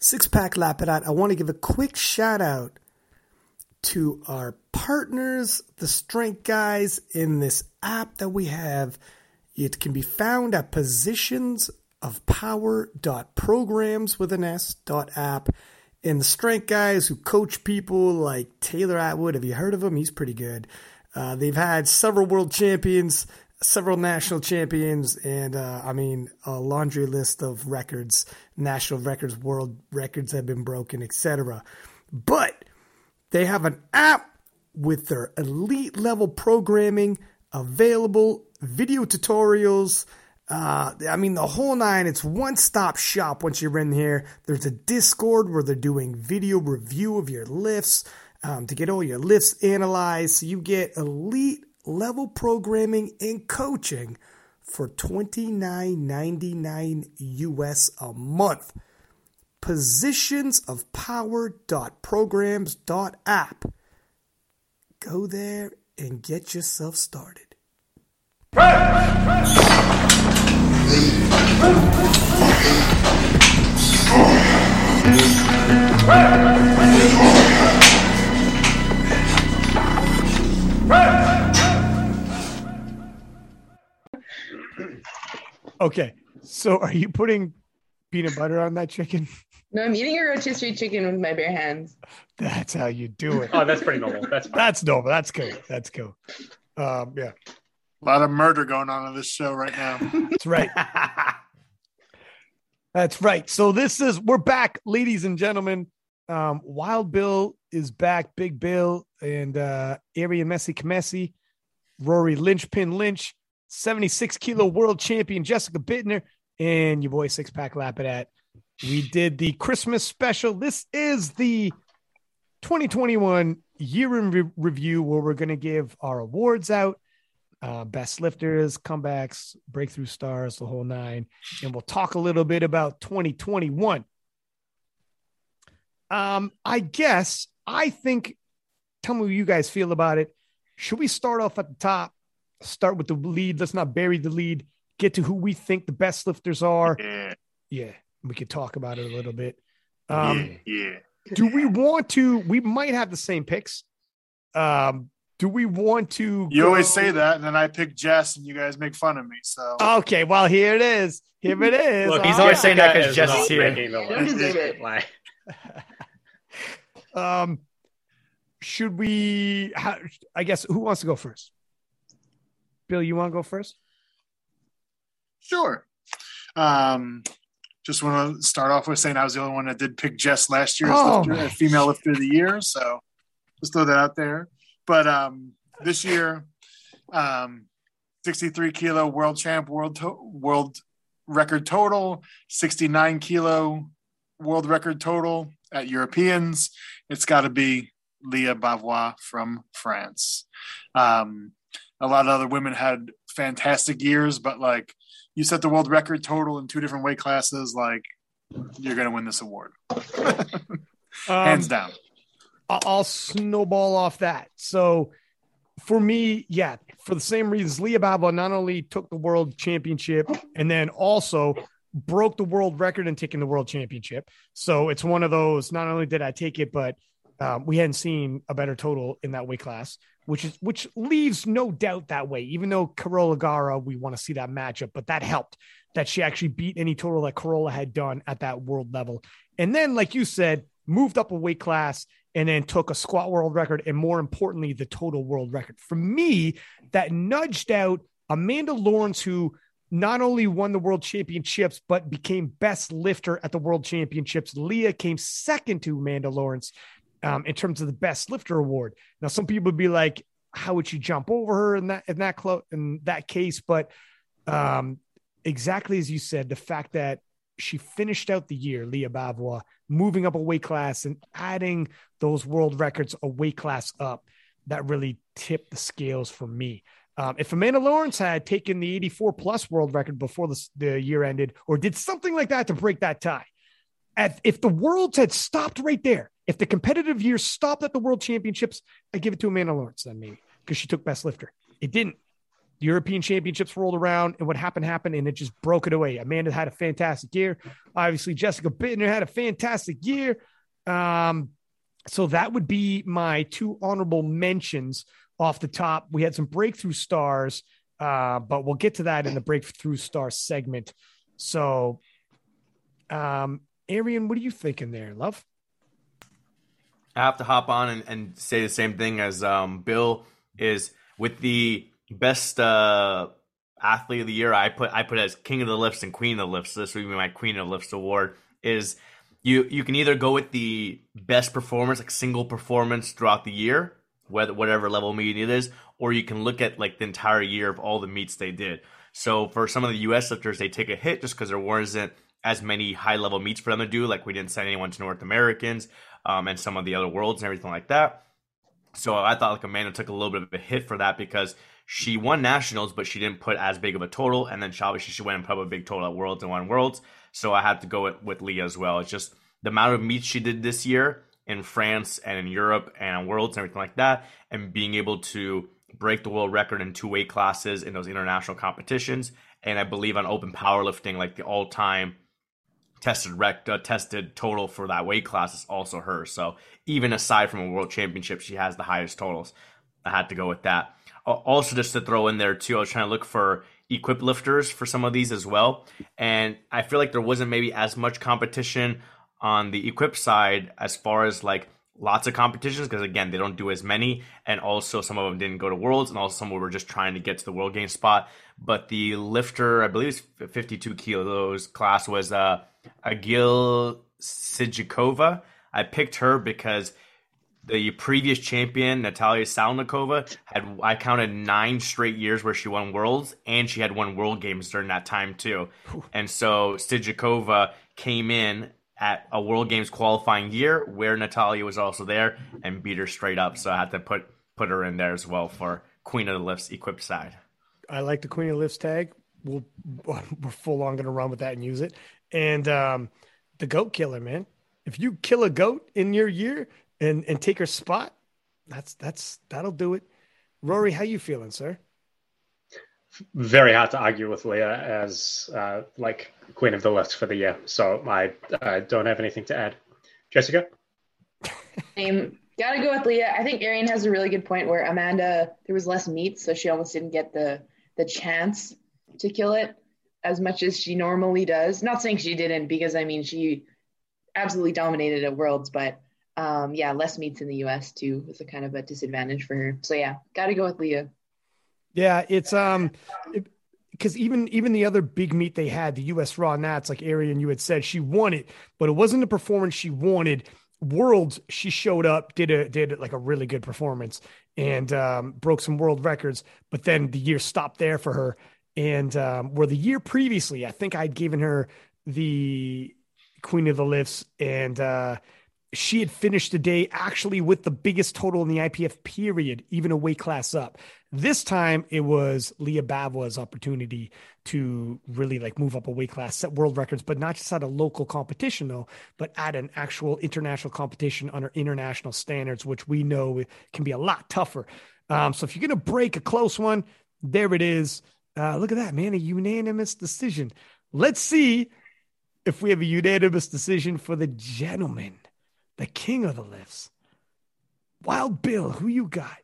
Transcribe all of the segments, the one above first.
Six Pack Lapidat, I want to give a quick shout out to our partners, the Strength Guys, in this app that we have. It can be found at positions of power.programs with an S dot app. And the Strength Guys who coach people like Taylor Atwood, have you heard of him? He's pretty good. Uh, they've had several world champions several national champions, and uh, I mean a laundry list of records, national records, world records have been broken, etc. But they have an app with their elite level programming available, video tutorials. Uh, I mean, the whole nine. It's one stop shop once you're in here. There's a Discord where they're doing video review of your lifts um, to get all your lifts analyzed. So you get elite level programming and coaching for $29.99 US a month. Positions of power.programs.app. Go there and get yourself started. Okay, so are you putting peanut butter on that chicken? No, I'm eating a rotisserie chicken with my bare hands. That's how you do it. Oh, that's pretty normal. That's fine. That's normal. That's cool. That's cool. Um, yeah, A lot of murder going on in this show right now. that's right. That's right. So this is we're back, ladies and gentlemen. Um, Wild Bill is back, Big Bill and uh Area Messi Kamesi, Rory Lynchpin Lynch, 76 kilo world champion Jessica Buettner, and your boy Six Pack Lapidat. We did the Christmas special. This is the 2021 year in re- review where we're going to give our awards out uh, best lifters, comebacks, breakthrough stars, the whole nine. And we'll talk a little bit about 2021. Um, I guess I think, tell me what you guys feel about it. Should we start off at the top? Start with the lead. Let's not bury the lead. Get to who we think the best lifters are. Yeah, Yeah, we could talk about it a little bit. Um, yeah, yeah. do we want to? We might have the same picks. Um, do we want to? You always say that, and then I pick Jess, and you guys make fun of me. So Okay, well here it is. Here it is. Look, he's All always right. saying that 'cause is Jess is here. making don't deserve it. Like, Um, should we? How, I guess who wants to go first? Bill, you want to go first? sure. Um, just want to start off with saying I was the only one that did pick Jess last year as Oh, lifter, female lifter of the year. So just throw that out there. But um, this year, um, 63 kilo world champ, world to- world record total, 69 kilo world record total at Europeans. It's got to be Leah Bavoil from France. Um, a lot of other women had fantastic years, but like you set the world record total in two different weight classes, like you're going to win this award, hands Um, down. I- I'll snowball off that. So for me, yeah, for the same reasons, Leah Bavoil not only took the world championship and then also broke the world record in taking the world championship. So it's one of those. Not only did I take it, but um, we hadn't seen a better total in that weight class, which is which leaves no doubt that way. Even though Carola Garra, we want to see that matchup, but that helped that she actually beat any total that Carola had done at that world level. And then, like you said, moved up a weight class and then took a squat world record and more importantly the total world record for me that nudged out amanda lawrence who not only won the world championships but became best lifter at the world championships leah came second to amanda lawrence um, in terms of the best lifter award now some people would be like how would she jump over her in that in that clo- in that case but um, exactly as you said the fact that she finished out the year, Leah Bavoil, moving up a weight class and adding those world records a weight class up. That really tipped the scales for me. Um, if Amanda Lawrence had taken the 84 plus world record before the, the year ended, or did something like that to break that tie, at, if the worlds had stopped right there, if the competitive year stopped at the world championships, I give it to Amanda Lawrence then maybe because she took best lifter. It didn't. the European Championships rolled around, and what happened happened, and it just broke it away. Amanda had a fantastic year. Obviously, Jessica Buettner had a fantastic year. Um, so that would be my two honorable mentions off the top. We had some breakthrough stars, uh, but we'll get to that in the breakthrough star segment. So, um, Arian, what are you thinking there, love? I have to hop on and, and say the same thing as um, Bill is with the best uh, athlete of the year. I put I put as king of the lifts and queen of the lifts. This would be my queen of lifts award. Is you you can either go with the best performance, like single performance throughout the year, whether whatever level meet it is, or you can look at like the entire year of all the meets they did. So for some of the U.S. lifters, they take a hit just because there wasn't as many high level meets for them to do. Like we didn't send anyone to North Americans um, and some of the other worlds and everything like that. So I thought like Amanda took a little bit of a hit for that because she won nationals, but she didn't put as big of a total. And then obviously she went and put a big total at worlds and won worlds. So I had to go with, with Leah as well. It's just the amount of meets she did this year in France and in Europe and worlds and everything like that, and being able to break the world record in two weight classes in those international competitions. And I believe on open powerlifting, like the all time tested rec uh, tested total for that weight class is also hers. So even aside from a world championship, she has the highest totals. I had to go with that. Also, just to throw in there too, I was trying to look for equip lifters for some of these as well, and I feel like there wasn't maybe as much competition on the equip side as far as like lots of competitions because again they don't do as many and also some of them didn't go to worlds and also some were just trying to get to the world game spot but the lifter i believe it's 52 kilos class was uh Agil Sijikova. I picked her because the previous champion, Natalia Salnikova, had I counted nine straight years where she won worlds, and she had won world games during that time too. And so Sijikova came in at a world games qualifying year where Natalia was also there and beat her straight up. So I had to put put her in there as well for Queen of the Lifts equipped side. I like the Queen of the Lifts tag. We'll, we're full on going to run with that and use it and um, the goat killer, man. If you kill a goat in your year and and take her spot, that's that's that'll do it. Rory, how you feeling, sir? Very hard to argue with Leah as uh, like queen of the list for the year. So I I don't have anything to add. Jessica. Same. Gotta go with Leah. I think Arian has a really good point where Amanda there was less meat, so she almost didn't get the the chance to kill it as much as she normally does. Not saying she didn't, because I mean she absolutely dominated at Worlds, but um, yeah, less meets in the U.S. too was a kind of a disadvantage for her. So yeah, got to go with Leah. Yeah, it's um, because even even the other big meet they had, the U.S. Raw Nats, like Arian, you had said she won it, but it wasn't the performance she wanted. Worlds, she showed up, did a did like a really good performance, and um, broke some world records. But then the year stopped there for her, and um, where the year previously, I think I'd given her the Queen of the Lifts, and uh, she had finished the day actually with the biggest total in the IPF period, even a weight class up. This time it was Leah Bavoil's opportunity to really like move up a weight class, set world records, but not just at a local competition though, but at an actual international competition under international standards, which we know can be a lot tougher. Um, so if you're going to break a close one, there it is. Uh, look at that, man. A unanimous decision. Let's see if we have a unanimous decision for the gentleman, the king of the lifts. Wild Bill, who you got?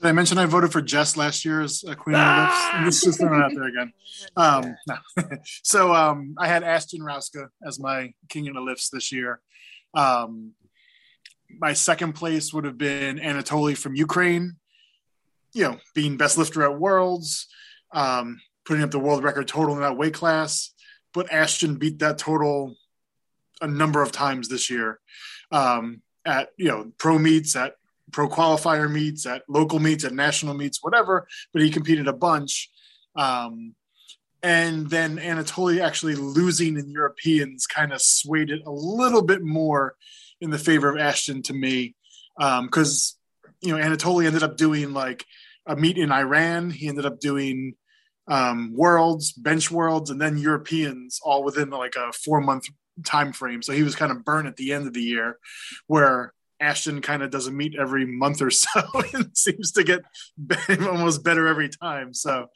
Did I mention I voted for Jess last year as a queen ah! of the lifts? Let's just throw it out there again. Um, no. so um, I had Ashton Rouska as my king of the lifts this year. Um, my second place would have been Anatoly from Ukraine. You know, being best lifter at Worlds, um, putting up the world record total in that weight class. But Ashton beat that total a number of times this year um, at you know pro meets, at pro qualifier meets, at local meets, at national meets, whatever. But he competed a bunch. Um, and then Anatoly actually losing in Europeans kind of swayed it a little bit more in the favor of Ashton to me because um, you know Anatoly ended up doing like a meet in Iran. He ended up doing um, worlds, bench worlds, and then Europeans all within like a four month time frame. So he was kind of burnt at the end of the year, where Ashton kind of does a meet every month or so and seems to get almost better every time. So,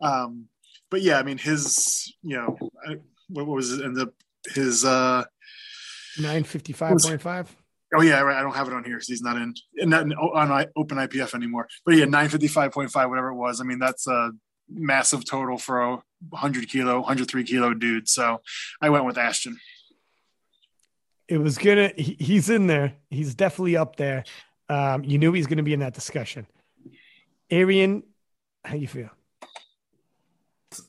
um, but yeah, I mean, his, you know, what was it? And the, his, uh, 955.5. Oh yeah, right. I don't have it on here because he's not in, not in, on Open IPF anymore. But yeah, nine fifty five point five, whatever it was. I mean, that's a massive total for a hundred kilo, hundred three kilo dude. So I went with Ashton. It was gonna. He, he's in there. He's definitely up there. Um, you knew he's gonna be in that discussion. Arian, how you feel?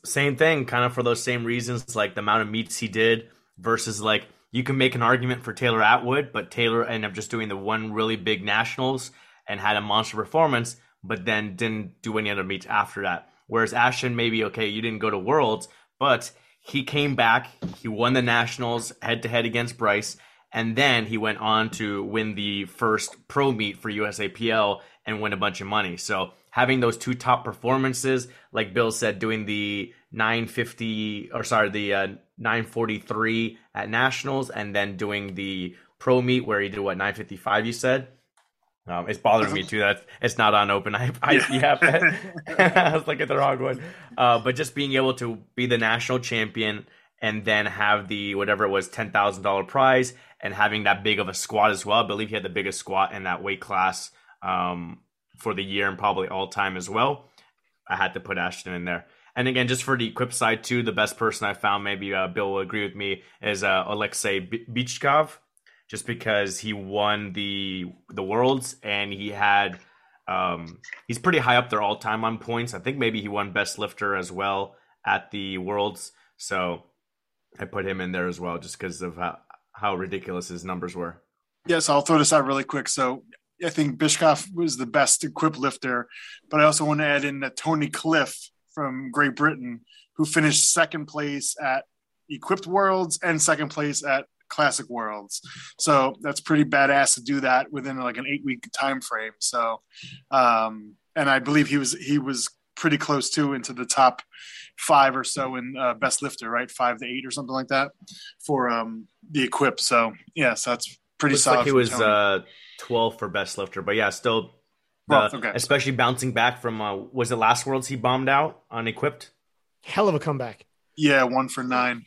Same thing, kind of for those same reasons, like the amount of meets he did versus like you can make an argument for Taylor Atwood, but Taylor ended up just doing the one really big nationals and had a monster performance, but then didn't do any other meets after that. Whereas Ashton, maybe okay, you didn't go to Worlds, but he came back, he won the nationals head to head against Bryce, and then he went on to win the first pro meet for USAPL and win a bunch of money. So having those two top performances, like Bill said, doing the 950 or sorry, the uh, 943 at nationals, and then doing the pro meet where he did what 955. You said. Um, it's bothering me too that it's not on open I, IPF. I was looking at the wrong one. Uh, but just being able to be the national champion and then have the whatever it was ten thousand dollar prize and having that big of a squat as well. I believe he had the biggest squat in that weight class um, for the year and probably all time as well. I had to put Ashton in there. And again, just for the equip side too, the best person I found, maybe uh, Bill will agree with me, is uh, Alexei Bychkov, just because he won the the worlds and he had um, he's pretty high up there all time on points. I think maybe he won best lifter as well at the worlds, so I put him in there as well, just because of how, how ridiculous his numbers were. Yes, I'll throw this out really quick. So I think Bychkov was the best equipped lifter, but I also want to add in that Tony Cliff from Great Britain, who finished second place at Equipped Worlds and second place at Classic Worlds. So that's pretty badass to do that within like an eight week time frame. So, um, and I believe he was he was pretty close to into the top five or so in uh, best lifter, right? Five to eight or something like that for um, the equip. So yeah, so that's pretty Looks solid. Like he was uh, 12 for best lifter, but yeah, still the, okay. especially bouncing back from uh, was it last worlds he bombed out unequipped hell of a comeback yeah one for nine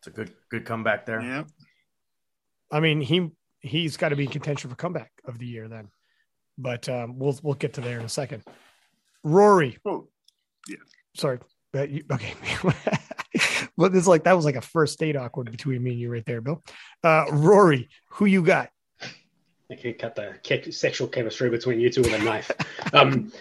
it's a good good comeback there. Yeah i mean he he's got to be in contention for comeback of the year then. But um, we'll we'll get to there in a second. Rory. Oh yeah. Sorry. You, okay. But it's like that was like a first date awkward between me and you right there bill. Uh rory who you got I can cut the sexual chemistry between you two with a knife. Um,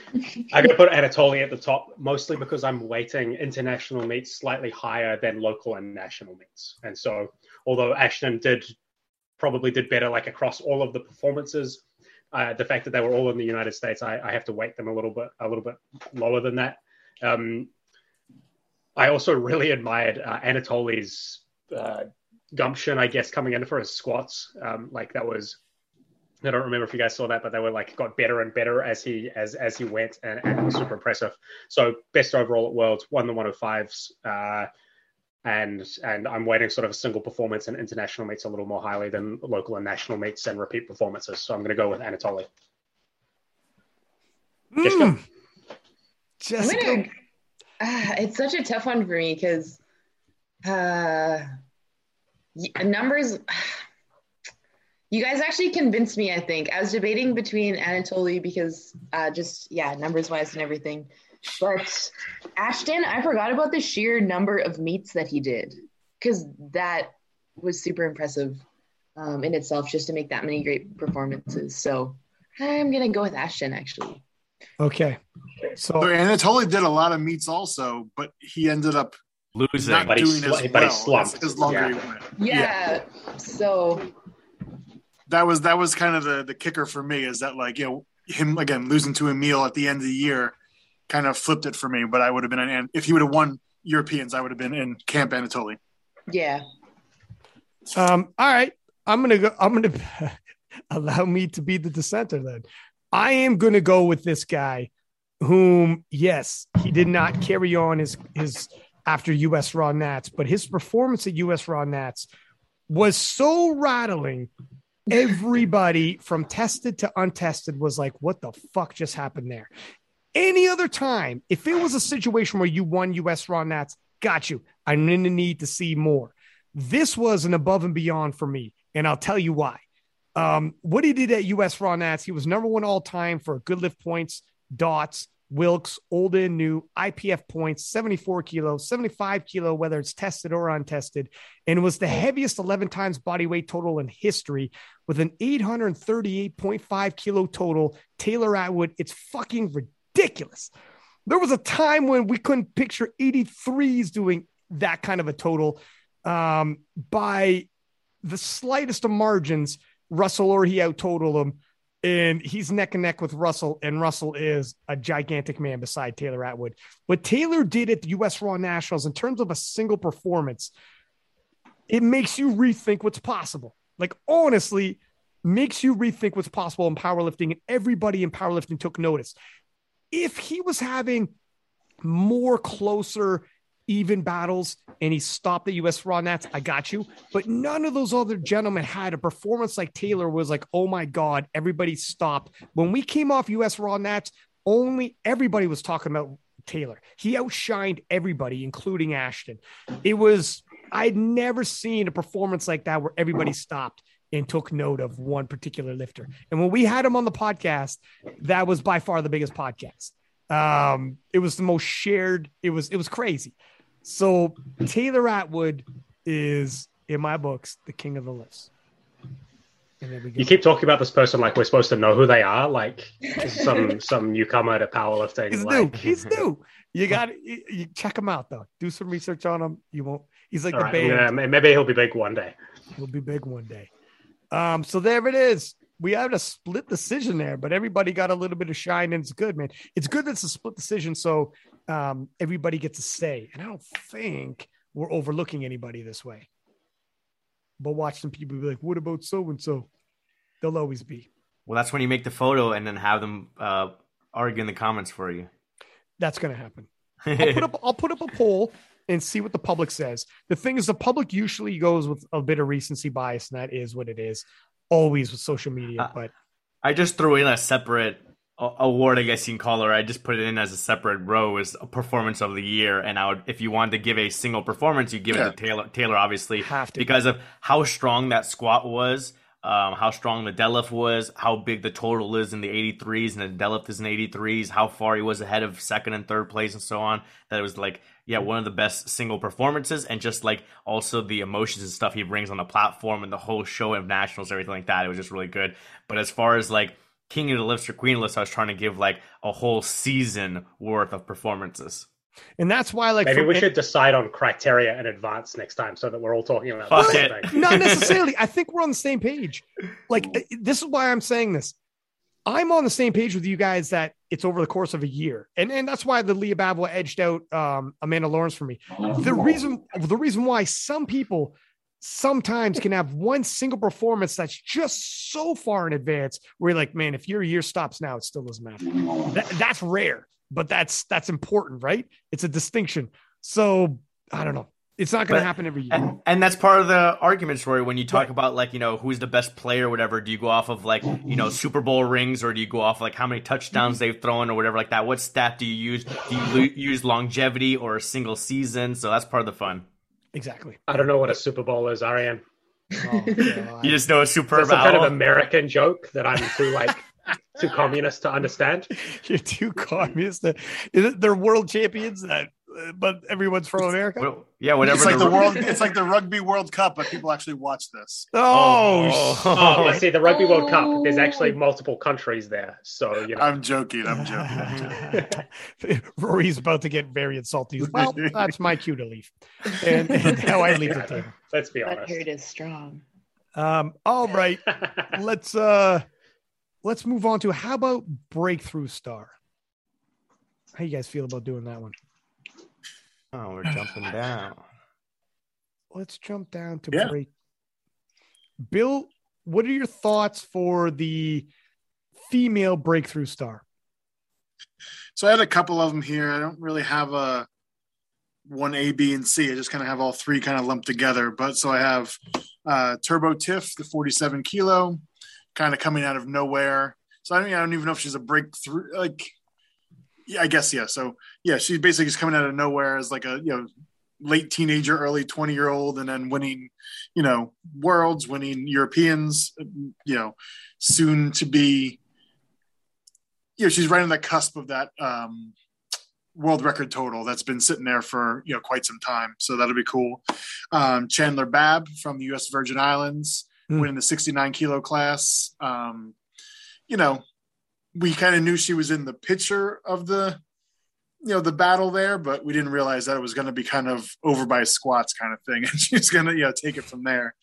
I'm going to put Anatoly at the top, mostly because I'm weighting international meets slightly higher than local and national meets. And so, although Ashton did probably did better, like across all of the performances, uh, the fact that they were all in the United States, I, I, have to weight them a little bit, a little bit lower than that. Um, I also really admired uh, Anatoly's uh, gumption, I guess, coming in for his squats. Um, like that was I don't remember if you guys saw that, but they were like got better and better as he as as he went, and, and it was super impressive. So best overall at Worlds, won the 105s, uh, and and I'm waiting sort of a single performance in international meets a little more highly than local and national meets and repeat performances. So I'm going to go with Anatoly. Mm. Jessica. Jessica. Gonna, uh, it's such a tough one for me because uh, numbers. You guys actually convinced me, I think. I was debating between Anatoly because uh, just, yeah, numbers wise and everything. But Ashton, I forgot about the sheer number of meets that he did because that was super impressive um, in itself just to make that many great performances. So I'm going to go with Ashton actually. Okay. So, so Anatoly did a lot of meets also, but he ended up losing, not but doing he, as but well he slumped. as, as longer yeah. he went. Yeah. yeah. So that was that was kind of the the kicker for me is that like you know him again losing to Emil at the end of the year kind of flipped it for me. But I would have been an if he would have won Europeans, I would have been in Camp Anatoly. Yeah. Um. All right. I'm gonna go. I'm gonna allow me to be the dissenter then. I am gonna go with this guy, whom yes, he did not carry on his his after U.S. Raw Nats, but his performance at U.S. Raw Nats was so rattling everybody from tested to untested was like, what the fuck just happened there? Any other time, if it was a situation where you won US Raw Nats, got you. I'm in the need to see more. This was an above and beyond for me, and I'll tell you why. Um, what he did at US Raw Nats, he was number one all time for good lift points, dots, Wilks, old and new, IPF points, 74 kilo, 75 kilo, whether it's tested or untested. And was the heaviest 11 times body weight total in history with an 838.5 kilo total. Taylor Atwood, it's fucking ridiculous. There was a time when we couldn't picture 83s doing that kind of a total. Um, by the slightest of margins, Russell Orhii out totaled him and he's neck and neck with Russell, and Russell is a gigantic man beside Taylor Atwood. What Taylor did at the U.S. Raw Nationals in terms of a single performance, it makes you rethink what's possible. Like honestly, makes you rethink what's possible in powerlifting, and everybody in powerlifting took notice. If he was having more closer even battles and he stopped the US Raw Nats, I got you. But none of those other gentlemen had a performance like Taylor was like, oh my God, everybody stopped. When we came off US Raw Nats, only everybody was talking about Taylor. He outshined everybody, including Ashton. It was, I'd never seen a performance like that where everybody stopped and took note of one particular lifter. And when we had him on the podcast, that was by far the biggest podcast. Um, it was the most shared. It was it was crazy. So Taylor Atwood is in my books the king of the list. And there we go. You keep talking about this person like we're supposed to know who they are, like some some newcomer to powerlifting. He's like... new. He's new. You got you, check him out though. Do some research on him. You won't. He's like All the right. Yeah, maybe he'll be big one day. He'll be big one day. Um. So there it is. We had a split decision there, but everybody got a little bit of shine, and it's good, man. It's good that it's a split decision, so um, everybody gets a say. And I don't think we're overlooking anybody this way. But watch some people be like, what about so and so? They'll always be. Well, that's when you make the photo and then have them uh, argue in the comments for you. That's going to happen. I'll put up I'll put up a poll and see what the public says. The thing is, the public usually goes with a bit of recency bias, and that is what it is. Always with social media, uh, but I just threw in a separate award, I guess you can call it. I just put it in as a separate row as a performance of the year. And I would, if you wanted to give a single performance, you give yeah. it to Taylor. Taylor, obviously, have to because of how strong that squat was, um, how strong the deadlift was, how big the total is in the 83s, and the deadlift is in 83s, how far he was ahead of second and third place, and so on. That it was like, yeah, one of the best single performances, and just like also the emotions and stuff he brings on the platform and the whole show of nationals, everything like that. It was just really good. But as far as like king of the list or queen of the list, I was trying to give like a whole season worth of performances. And that's why, like, maybe we should decide on criteria in advance next time, so that we're all talking about the same thing. Not necessarily. I think we're on the same page. Like, this is why I'm saying this. I'm on the same page with you guys that it's over the course of a year, and and that's why the Leah Bavoil edged out um, Amanda Lawrence for me. The reason, the reason why some people sometimes can have one single performance that's just so far in advance where you're like, man, if your year stops now, it still doesn't matter. That, that's rare, but that's that's important, right? It's a distinction. So I don't know. It's not going to happen every year. And, and, that's part of the argument story when you talk right. about like, you know, who's the best player or whatever. Do you go off of like, you know, Super Bowl rings or do you go off like how many touchdowns mm-hmm. they've thrown or whatever like that? What stat do you use? Do you use longevity or a single season? So that's part of the fun. Exactly. I don't know what a Super Bowl is, Arian. Oh, you just know a Super Bowl. kind of American joke that I'm too like too communist to understand. You're too communist. They're world champions that but everyone's from America. Well, yeah, whatever. It's like the, the world. It's like the Rugby World Cup, but people actually watch this. Oh, oh, oh let's see. The Rugby oh. World Cup. There's actually multiple countries there, so you know. I'm joking. I'm joking. Rory's about to get very insulted. Well, that's my cue to leave, and, and how I leave the table. Let's be honest. That is strong. Um. All right. let's uh, let's move on to how about breakthrough star. How you guys feel about doing that one? Oh, we're jumping down. Let's jump down to yeah. break. Bill, what are your thoughts for the female breakthrough star? So I had a couple of them here. I don't really have a one A, B, and C. I just kind of have all three kind of lumped together. But so I have uh, Turbo Tiff, the 47 kilo, kind of coming out of nowhere. So I don't, I don't even know if she's a breakthrough. Like, yeah, I guess yeah. So yeah, she's basically just coming out of nowhere as like a you know late teenager, early 20 year old, and then winning, you know, worlds, winning Europeans, you know, soon to be, you know, she's right on the cusp of that um, world record total that's been sitting there for, you know, quite some time. So that'll be cool. Um, Chandler Babb from the U.S. Virgin Islands, Hmm. winning the 69 kilo class. Um, you know, we kind of knew she was in the picture of the you know the battle there, but we didn't realize that it was going to be kind of over by squats kind of thing, and she's going to you know take it from there.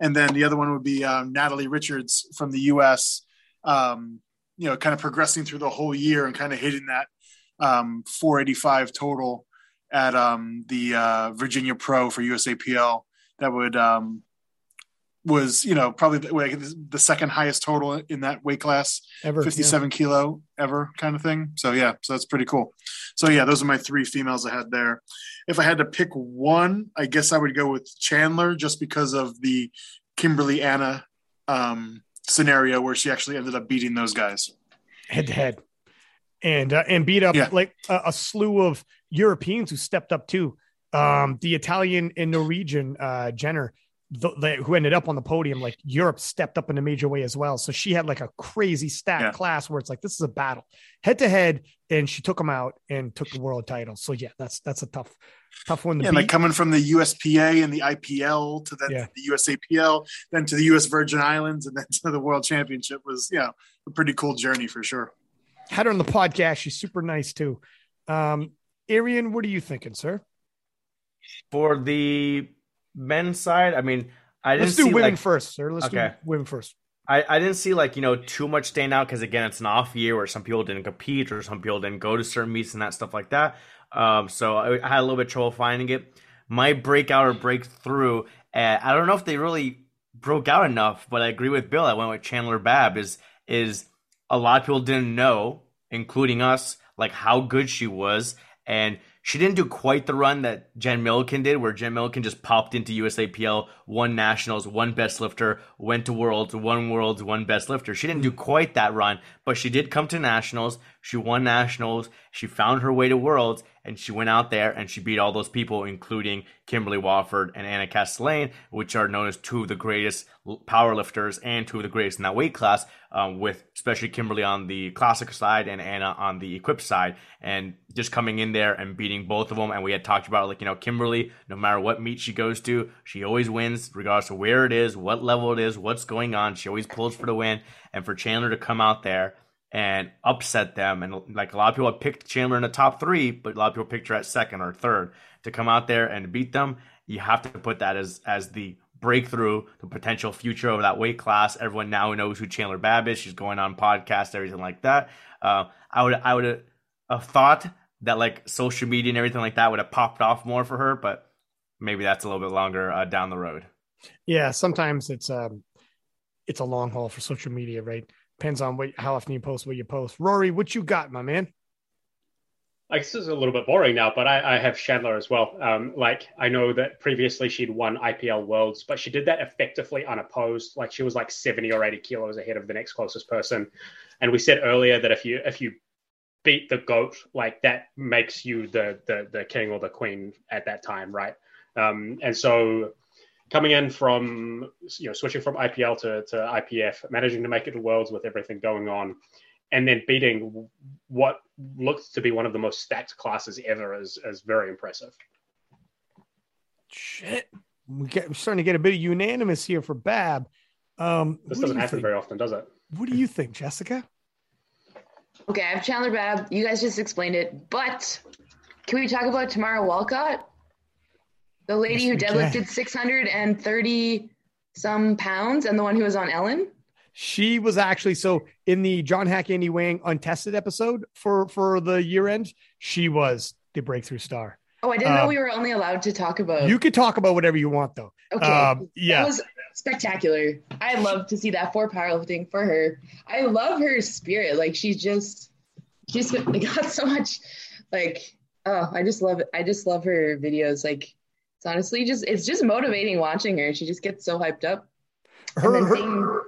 And then the other one would be um, Natalie Richards from the U.S. Um, you know, kind of progressing through the whole year and kind of hitting that um, 485 total at um, the uh, Virginia Pro for USAPL. That would um, was you know probably the, like the second highest total in that weight class Ever. yeah. 57 kilo ever kind of thing. So yeah, so that's pretty cool. So yeah, those are my three females I had there. If I had to pick one, I guess I would go with Chandler just because of the Kimberly Anna um, scenario where she actually ended up beating those guys. head to head, and uh, and beat up Yeah. like a, a slew of Europeans who stepped up too. Um, the Italian and Norwegian uh, Jenner, the, the, who ended up on the podium, like Europe stepped up in a major way as well. So she had like a crazy stacked Yeah. class where it's like this is a battle, head to head, and she took them out and took the world title. So yeah, that's that's a tough tough one to Yeah, beat. like coming from the USPA and the IPL to then Yeah. the USAPL, then to the US Virgin Islands, and then to the World Championship was yeah a pretty cool journey for sure. had her on the podcast. She's super nice too. Um, Arian, what are you thinking, sir? For the men's side, I mean, I didn't Let's do see women like first, sir. Let's Okay. do women first. I, I didn't see like you know too much stand out because again it's an off year where some people didn't compete or some people didn't go to certain meets and that stuff like that. Um, so I, I had a little bit of trouble finding it. My breakout or breakthrough, uh, I don't know if they really broke out enough, but I agree with Bill. I went with Chandler Babb. Is is a lot of people didn't know, including us, like how good she was, and she didn't do quite the run that Jen Milliken did, where Jen Milliken just popped into USAPL, won nationals, one best lifter, went to worlds, one worlds, one best lifter. She didn't do quite that run, but she did come to nationals. She won nationals. She found her way to worlds, and she went out there and she beat all those people, including Kimberly Walford and Anna Castellain, which are known as two of the greatest powerlifters and two of the greatest in that weight class. Um, with especially Kimberly on the classic side and Anna on the equipped side, and just coming in there and beating both of them. And we had talked about like you know Kimberly, no matter what meet she goes to, she always wins, regardless of where it is, what level it is, what's going on. She always pulls for the win. And for Chandler to come out there and upset them. And like a lot of people have picked Chandler in the top three, but a lot of people picked her at second or third to come out there and beat them. You have to put that as as the breakthrough, the potential future of that weight class. Everyone now knows who Chandler Babb is. She's going on podcasts, everything like that. Uh, I would I would have thought that like social media and everything like that would have popped off more for her, but maybe that's a little bit longer uh, down the road. Yeah, sometimes it's um it's a long haul for social media, right? Depends on what how often you post what you post. Rory, what you got, my man? Like this is a little bit boring now, but I, I have Chandler as well. Um, like I know that previously she'd won IPL Worlds, but she did that effectively unopposed. Like she was like seventy or eighty kilos ahead of the next closest person. And we said earlier that if you if you beat the goat, like that makes you the the the king or the queen at that time, right? Um, and so coming in from you know switching from IPL to, to IPF, managing to make it to Worlds with everything going on, and then beating what looks to be one of the most stacked classes ever is is very impressive. Shit. We get, we're starting to get a bit of unanimous here for Babb. Um, This doesn't you happen think? very often, does it? what do you think, Jessica? Okay, I have Chandler Babb. You guys just explained it, but can we talk about Tamara Walcott? The lady Yes, who deadlifted 630 some pounds and the one who was on Ellen? She was actually so in the John Haack Andy Wang untested episode for for the year end. She was the breakthrough star. Oh, I didn't know Um, we were only allowed to talk about. You could talk about whatever you want, though. okay, Um, yeah, that was spectacular. I love to see that for powerlifting for her. I love her spirit. Like she's just, she's got so much, like Oh, I just love it. I just love her videos. Like it's honestly just it's just motivating watching her. She just gets so hyped up. Her, her,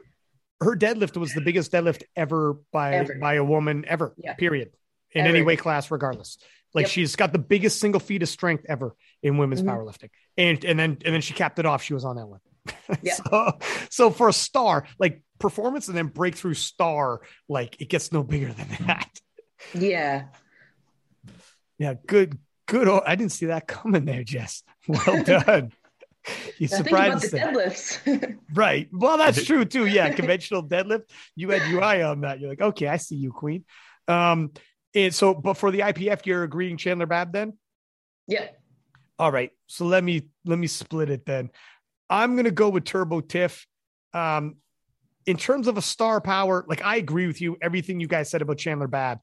her deadlift was the biggest deadlift ever by Ever. by a woman ever. Yeah. Period. In any weight class, regardless. Like Yep. she's got the biggest single feat of strength ever in women's Mhm. powerlifting, and and then and then she capped it off. She was on that one. Yeah. so, so for a star, like performance and then breakthrough star, like it gets no bigger than that. yeah. Yeah, good, good. I didn't see that coming there, Jess. Well done. You surprised us deadlifts. Right. Well, that's true too. Yeah. Conventional deadlift. You had UI on that. You're like, okay, I see you, Queen. Um, and so, but for the IPF, you're agreeing Chandler Babb then? yeah. All right. So let me let me split it then. I'm gonna go with Turbo Tiff. Um, in terms of a star power, like I agree with you, everything you guys said about Chandler Babb.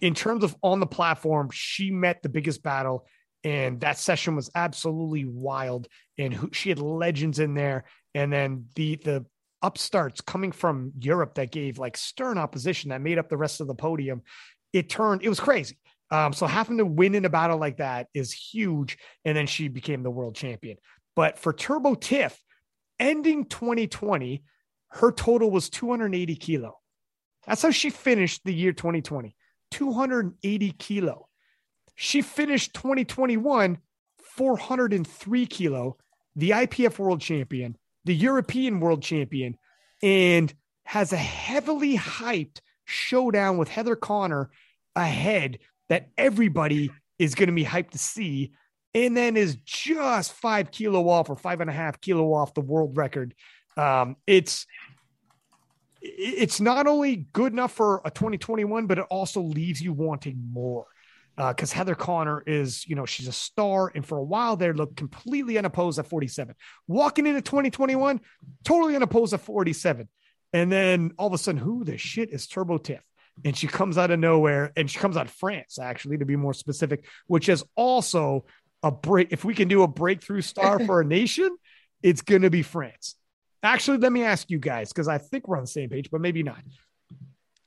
In terms of on the platform, she met the biggest battle, and that session was absolutely wild. And who, she had legends in there, and then the the upstarts coming from Europe that gave like stern opposition that made up the rest of the podium. It turned, it was crazy. Um, so having to win in a battle like that is huge. And then she became the world champion. But for Turbo Tiff, ending 2020, her total was 280 kilo. That's how she finished the year 2020, 280 kilo. She finished 2021, 403 kilo, the IPF world champion, the European world champion, and has a heavily hyped showdown with Heather Connor ahead that everybody is going to be hyped to see. And then is just five kilo off or five and a half kilo off the world record. Um, it's it's not only good enough for a 2021, but it also leaves you wanting more. Uh, because Heather Connor is, you know, she's a star, and for a while there, looked completely unopposed at 47. Walking into 2021, totally unopposed at 47. And then all of a sudden, who the shit is Turbo Tiff? And she comes out of nowhere, and she comes out of France, actually, to be more specific, which is also a break. If we can do a breakthrough star for a nation, it's going to be France. Actually, let me ask you guys, because I think we're on the same page, but maybe not.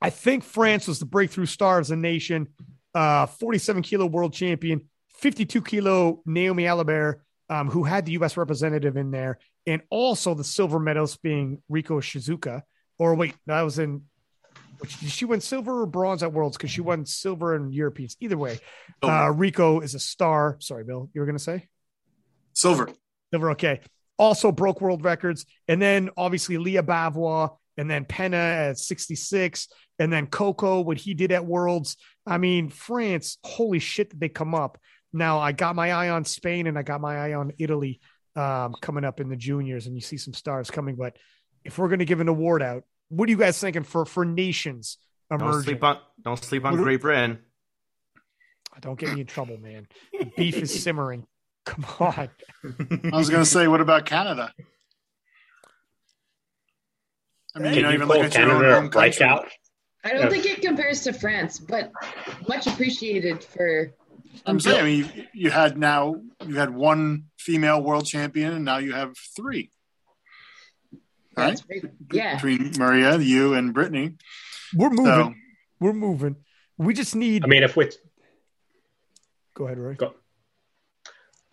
I think France was the breakthrough star as a nation, uh, 47 kilo world champion, 52 kilo Naomi Allabert, um, who had the U.S. representative in there, and also the silver medals being Rico Shizuka. Or wait, that was in. Which, did she win silver or bronze at Worlds? Because she won silver in Europeans. Either way, uh, Rico is a star. Sorry, Bill, you were going to say? Silver. Silver, okay. Also broke world records. And then obviously Leah Bavoil and then Penna at 66. And then Coco, what he did at Worlds. I mean, France, holy shit, did they come up. Now I got my eye on Spain and I got my eye on Italy um, coming up in the juniors, and you see some stars coming. But if we're going to give an award out, what are you guys thinking for for nations emerging? Don't sleep on don't sleep on Great Britain. Don't get me in trouble, man. The beef is simmering. Come on. I was going to say, what about Canada? I mean, Can you don't you even call look at your own Canada a home country. breakout? I don't Yeah. think it compares to France, but much appreciated for. I'm saying, I mean, you, you had now you had one female world champion, and now you have three. Right? That's. Yeah. Between Maria, you, and Brittany. We're moving. So, We're moving. We just need. I mean, if we're go ahead, Roy. Go-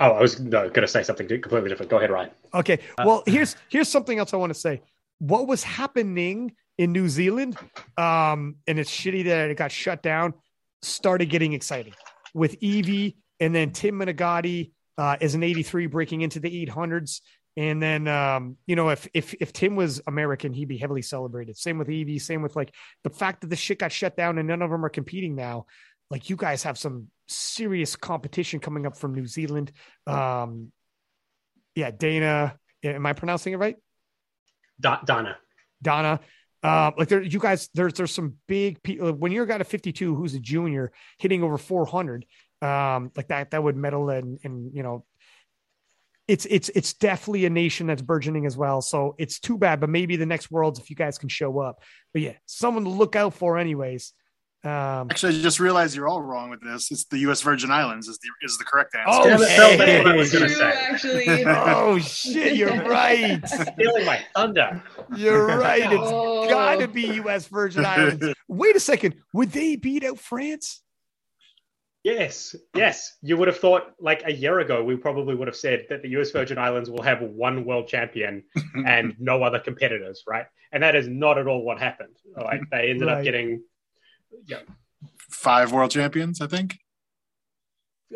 Oh, I was going to say something completely different. Go ahead, Ryan. Okay. Uh, Well, here's here's something else I want to say. What was happening in New Zealand, um, and it's shitty that it got shut down, started getting exciting with Evie and then Tim Menegatti uh, as an 83 breaking into the 800s. And then, um, you know, if if if Tim was American, he'd be heavily celebrated. Same with Evie. Same with like the fact that the shit got shut down and none of them are competing now. Like you guys have some serious competition coming up from New Zealand. Um, yeah, Dana. Am I pronouncing it right? Dana. Donna. Um, like there, you guys, there's there's some big people. When you're got a guy at 52 who's a junior hitting over 400, um, like that, that would medal and and you know, it's it's it's definitely a nation that's burgeoning as well. So it's too bad, but maybe the next worlds if you guys can show up. But yeah, someone to look out for, anyways. Um, actually, I just realized you're all wrong with this. It's the U.S. Virgin Islands is the is the correct answer. Oh, Damn it, Phil, I was hey. gonna True, say. actually. oh shit, you're right. Stealing my thunder. You're right. It's Oh. gotta be U.S. Virgin Islands. Wait a second. Would they beat out France? Yes, yes. You would have thought like a year ago, we probably would have said that the US Virgin Islands will have one world champion and no other competitors, right? And that is not at all what happened. Like they ended Right. up getting Five world champions, I think.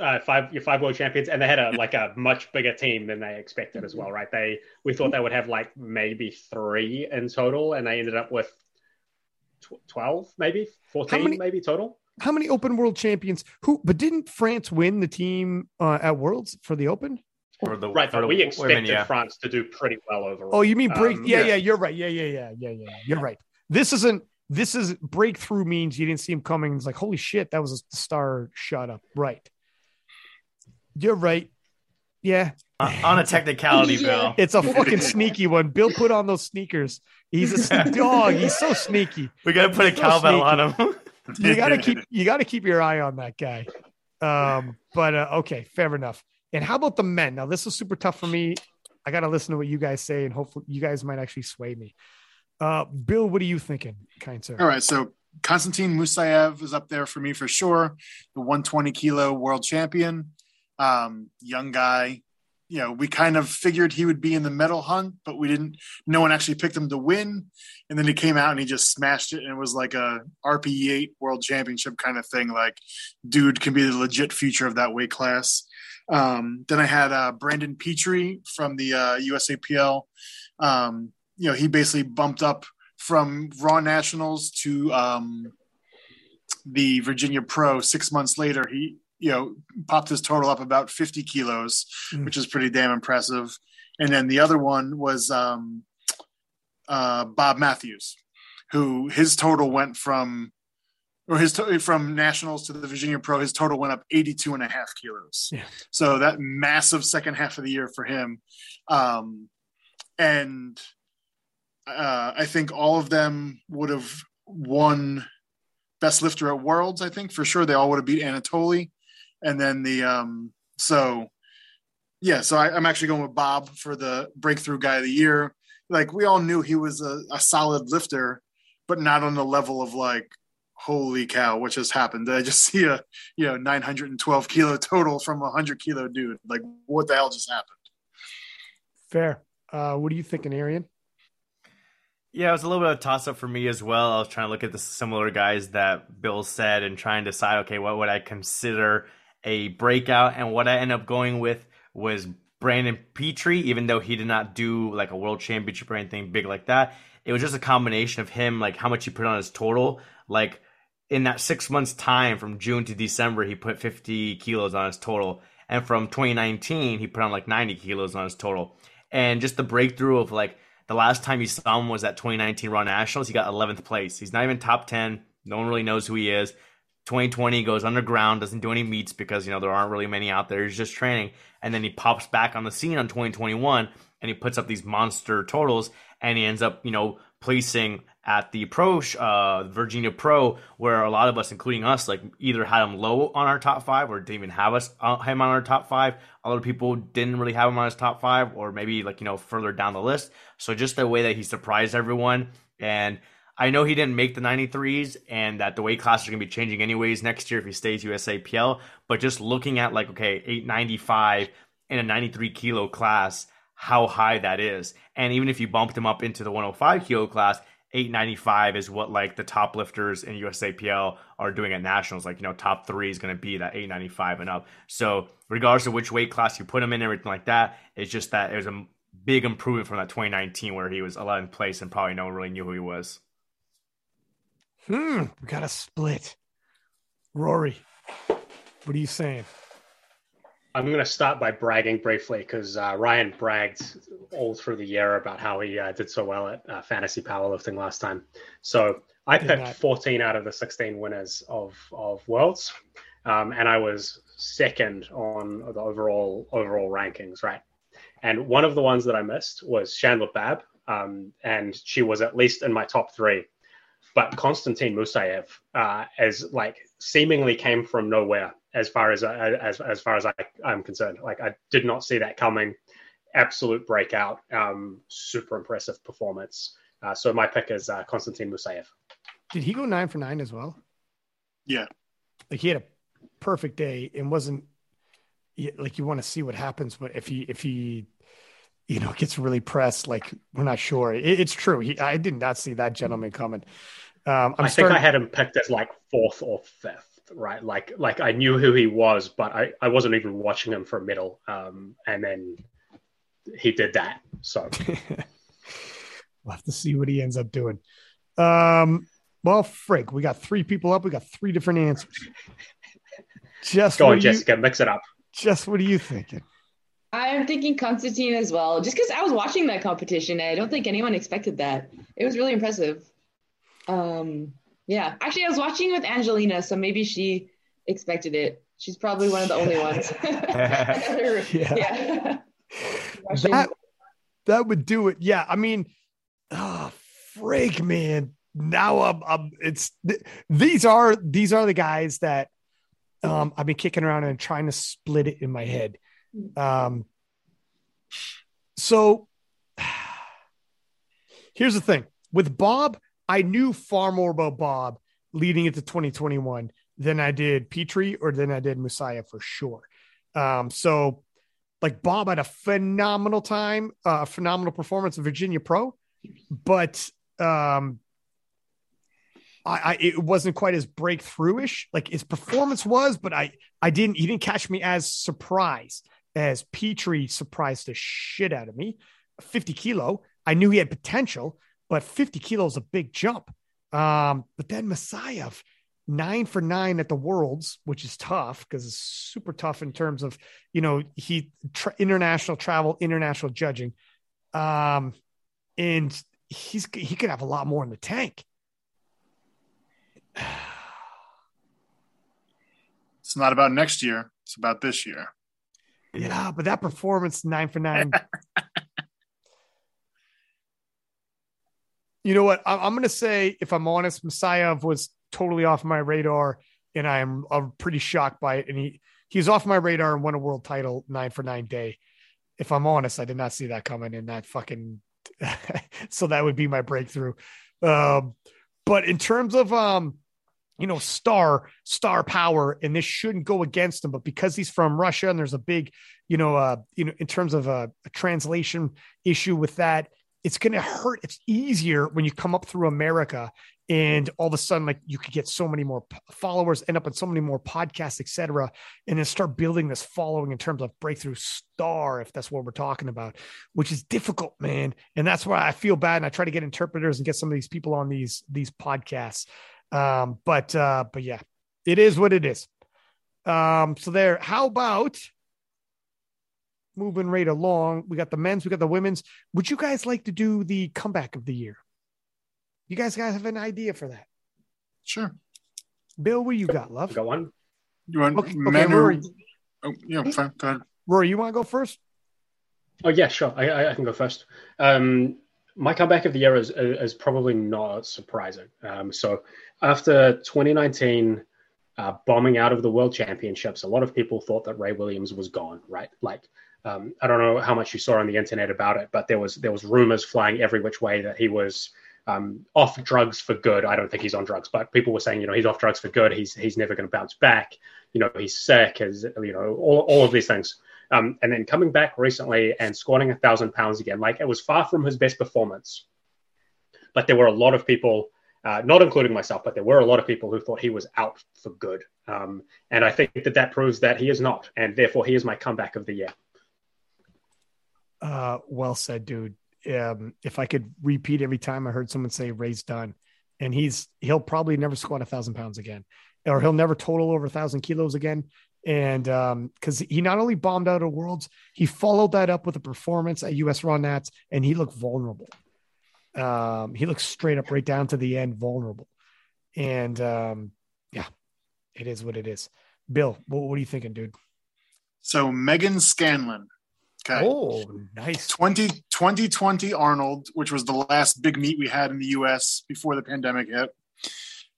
uh, five five world champions, and they had a like a much bigger team than they expected as well, right? They we thought they would have like maybe three in total, and they ended up with tw- twelve, maybe fourteen, many- maybe total. How many open world champions? Who? But didn't France win the team uh, at Worlds for the Open? For the, Right, for but the we women, expected yeah. France to do pretty well overall. Oh, you mean break? Um, yeah, yeah. yeah, You're right. Yeah, yeah, yeah, yeah, yeah. yeah. You're right. This isn't. This is breakthrough means you didn't see him coming. It's like holy shit, that was a star shot up. Right. You're right. Yeah, Uh, on a technicality, Bill. it's a fucking sneaky one. Bill put on those sneakers. He's a sne- dog. He's so sneaky. We got to put a So cowbell on him. you gotta keep you gotta keep your eye on that guy. Um, but uh, okay, fair enough. And how about the men? Now this is super tough for me. I gotta listen to what you guys say, and hopefully you guys might actually sway me. Uh, Bill, what are you thinking, kind sir? All right, so Konstantin Musayev is up there for me for sure. The 120 kilo world champion, um, young guy. You know, we kind of figured he would be in the medal hunt, but we didn't. No one actually picked him to win, and then he came out and he just smashed it, and it was like a RPE8 World Championship kind of thing. Like, dude can be the legit future of that weight class. Um, then I had uh, Brandon Petrie from the uh, USAPL. Um, you know, he basically bumped up from Raw Nationals to um, the Virginia Pro six months later. He, you know, popped his total up about 50 kilos, Mm. which is pretty damn impressive. And then the other one was um, uh, Bob Matthews, who his total went from, or his to- from nationals to the Virginia Pro, his total went up 82 and a half kilos. Yeah. So that massive second half of the year for him. Um, and uh, I think all of them would have won best lifter at Worlds. I think for sure they all would have beat Anatoly, and then the um, so yeah. So I, I'm actually going with Bob for the breakthrough guy of the year. Like we all knew he was a, a solid lifter, but not on the level of like holy cow, what just happened? Did I just see a you know 912 kilo total from a 100 kilo dude? Like what the hell just happened? Fair. Uh, what are you thinking, Arian? Yeah, it was a little bit of a toss up for me as well. I was trying to look at the similar guys that Bill said and trying to decide, okay, what would I consider a breakout? And what I ended up going with was Brandon Petrie, even though he did not do like a world championship or anything big like that. It was just a combination of him, like how much he put on his total. Like in that six months time from June to December, he put 50 kilos on his total. And from 2019, he put on like 90 kilos on his total. And just the breakthrough of like, the last time you saw him was at 2019 Raw Nationals. He got 11th place. He's not even top 10. No one really knows who he is. 2020 goes underground, doesn't do any meets because you know there aren't really many out there. He's just training, and then he pops back on the scene on 2021, and he puts up these monster totals, and he ends up you know placing at the pro uh, Virginia Pro, where a lot of us, including us, like either had him low on our top five or didn't even have us uh, him on our top five. Other people didn't really have him on his top five, or maybe like you know further down the list. So just the way that he surprised everyone, and I know he didn't make the 93s, and that the weight classes are going to be changing anyways next year if he stays USAPL. But just looking at like okay, 895 in a 93 kilo class, how high that is, and even if you bumped him up into the 105 kilo class. 895 is what like the top lifters in USAPL are doing at nationals. Like, you know, top three is going to be that 895 and up. So, regardless of which weight class you put him in, everything like that, it's just that it was a big improvement from that 2019 where he was 11th place and probably no one really knew who he was. Hmm. We got a split. Rory, what are you saying? I'm going to start by bragging briefly because uh, Ryan bragged all through the year about how he uh, did so well at uh, fantasy powerlifting last time. So I Did picked not. 14 out of the 16 winners of of worlds, um, and I was second on the overall overall rankings, right? And one of the ones that I missed was Chandler Babb, um, and she was at least in my top three. But Konstantin Musayev, uh, as like seemingly came from nowhere as far as as as far as I, I'm concerned. Like I did not see that coming. Absolute breakout, um, super impressive performance. Uh, so my pick is uh, Konstantin Musayev. Did he go nine for nine as well? Yeah. Like he had a perfect day and wasn't like you want to see what happens, but if he if he you know gets really pressed, like we're not sure. It, it's true. He I did not see that gentleman coming. Um, i think I had him picked as like fourth or fifth, right? Like like I knew who he was, but I I wasn't even watching him for a middle. Um, and then he did that. So we'll have to see what he ends up doing. Um, well, Frank, we got three people up. We got three different answers. Just go on, Jessica. You, mix it up. Just what are you thinking? I'm thinking Konstantin as well, just because I was watching that competition. And I don't think anyone expected that. It was really impressive. Um, yeah, actually, I was watching with Angelina, so maybe she expected it. She's probably one of the only ones. yeah. yeah. that, that would do it. Yeah. I mean, oh, frig, man. Now I'm, I'm it's th- these are these are the guys that um I've been kicking around and trying to split it in my head. Um so here's the thing with Bob, I knew far more about Bob leading into 2021 than I did Petrie or than I did Musayev for sure. Um, so like Bob had a phenomenal time, a uh, phenomenal performance in Virginia Pro, but um, I, I, it wasn't quite as breakthrough-ish. Like his performance was, but I I didn't he didn't catch me as surprised as Petrie surprised the shit out of me. 50 kilo. I knew he had potential, but 50 kilos is a big jump. Um, but then Musayev, nine for nine at the Worlds, which is tough because it's super tough in terms of you know he tra- international travel, international judging, um, and he's he could have a lot more in the tank. It's not about next year; it's about this year. Yeah, but that performance nine for nine. you know what? I'm, going to say, if I'm honest, Musayev was totally off my radar, and I'm I'm pretty shocked by it. And he he's off my radar and won a world title nine for nine day. If I'm honest, I did not see that coming in that fucking. so that would be my breakthrough. Um, but in terms of um, you know, star star power, and this shouldn't go against him, but because he's from Russia and there's a big, you know, uh, you know, in terms of a, a translation issue with that, it's going to hurt. It's easier when you come up through America and all of a sudden like you could get so many more followers end up in so many more podcasts etc and then start building this following in terms of breakthrough star if that's what we're talking about which is difficult man and that's why i feel bad and i try to get interpreters and get some of these people on these these podcasts um but uh but yeah it is what it is um so there how about moving right along we got the men's we got the women's would you guys like to do the comeback of the year you guys guys have an idea for that? Sure. Bill, what you got, love? Go on. You want okay, okay Rory. Oh, yeah, fine. Go ahead. Rory, you want to go first? Oh yeah, sure. I, I, can go first. Um, my comeback of the year is, is probably not surprising. Um, so after 2019 uh, bombing out of the World Championships, a lot of people thought that Ray Williams was gone. Right, like um, I don't know how much you saw on the internet about it, but there was there was rumors flying every which way that he was um, off drugs for good. I don't think he's on drugs, but people were saying, you know, he's off drugs for good. He's he's never going to bounce back. You know, he's sick. As you know, all, all of these things. Um, and then coming back recently and squatting a thousand pounds again, like it was far from his best performance. But there were a lot of people, uh, not including myself, but there were a lot of people who thought he was out for good. Um, and I think that that proves that he is not, and therefore he is my comeback of the year. Uh, well said, dude um, if I could repeat every time I heard someone say Ray's done, and he's he'll probably never squat a thousand pounds again, or he'll never total over a thousand kilos again. And um, because he not only bombed out of worlds, he followed that up with a performance at US Raw Nats, and he looked vulnerable. Um, he looked straight up right down to the end, vulnerable. And um, yeah, it is what it is. Bill, what, what are you thinking, dude? So Megan Scanlon Okay. Oh, nice. 20, 2020 Arnold, which was the last big meet we had in the US before the pandemic hit.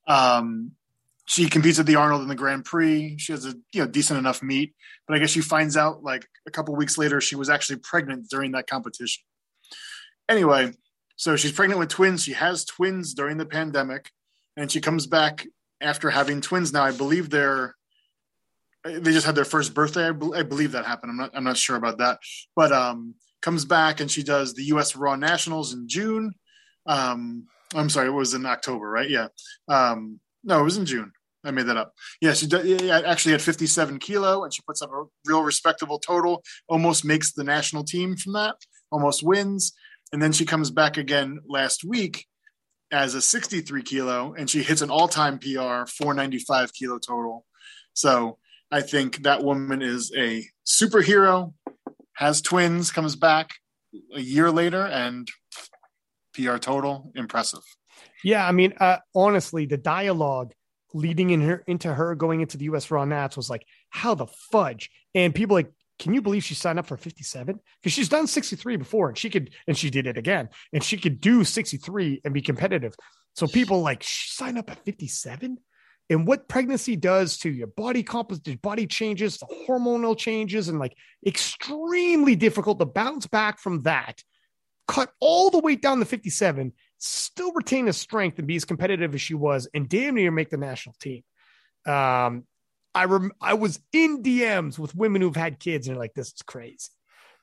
Um, she competes at the Arnold in the Grand Prix. She has a you know decent enough meet, but I guess she finds out like a couple weeks later she was actually pregnant during that competition. Anyway, so she's pregnant with twins. She has twins during the pandemic, and she comes back after having twins. Now I believe they're they just had their first birthday. I, I believe that happened. I'm not I'm not sure about that, but um, comes back and she does the U.S. Raw Nationals in June. Um, I'm sorry, it was in October, right? Yeah. Um, no, it was in June. I made that up. Yeah, she did, yeah, actually had 57 kilo, and she puts up a real respectable total. Almost makes the national team from that. Almost wins, and then she comes back again last week as a 63 kilo, and she hits an all-time PR, 495 kilo total. So I think that woman is a superhero. Has twins, comes back a year later, and PR total impressive. Yeah, I mean, uh, honestly, the dialogue leading in her into her going into the U.S. Raw Nats was like, how the fudge? And people like, can you believe she signed up for 57? Because she's done 63 before, and she could, and she did it again, and she could do 63 and be competitive. So people like, sign up at 57. And what pregnancy does to your body composition, body changes, the hormonal changes, and like extremely difficult to bounce back from that. Cut all the way down to 57 still retain his strength and be as competitive as she was, and damn near make the national team. Um, I rem- I was in DMs with women who've had kids, and they're like, "This is crazy,"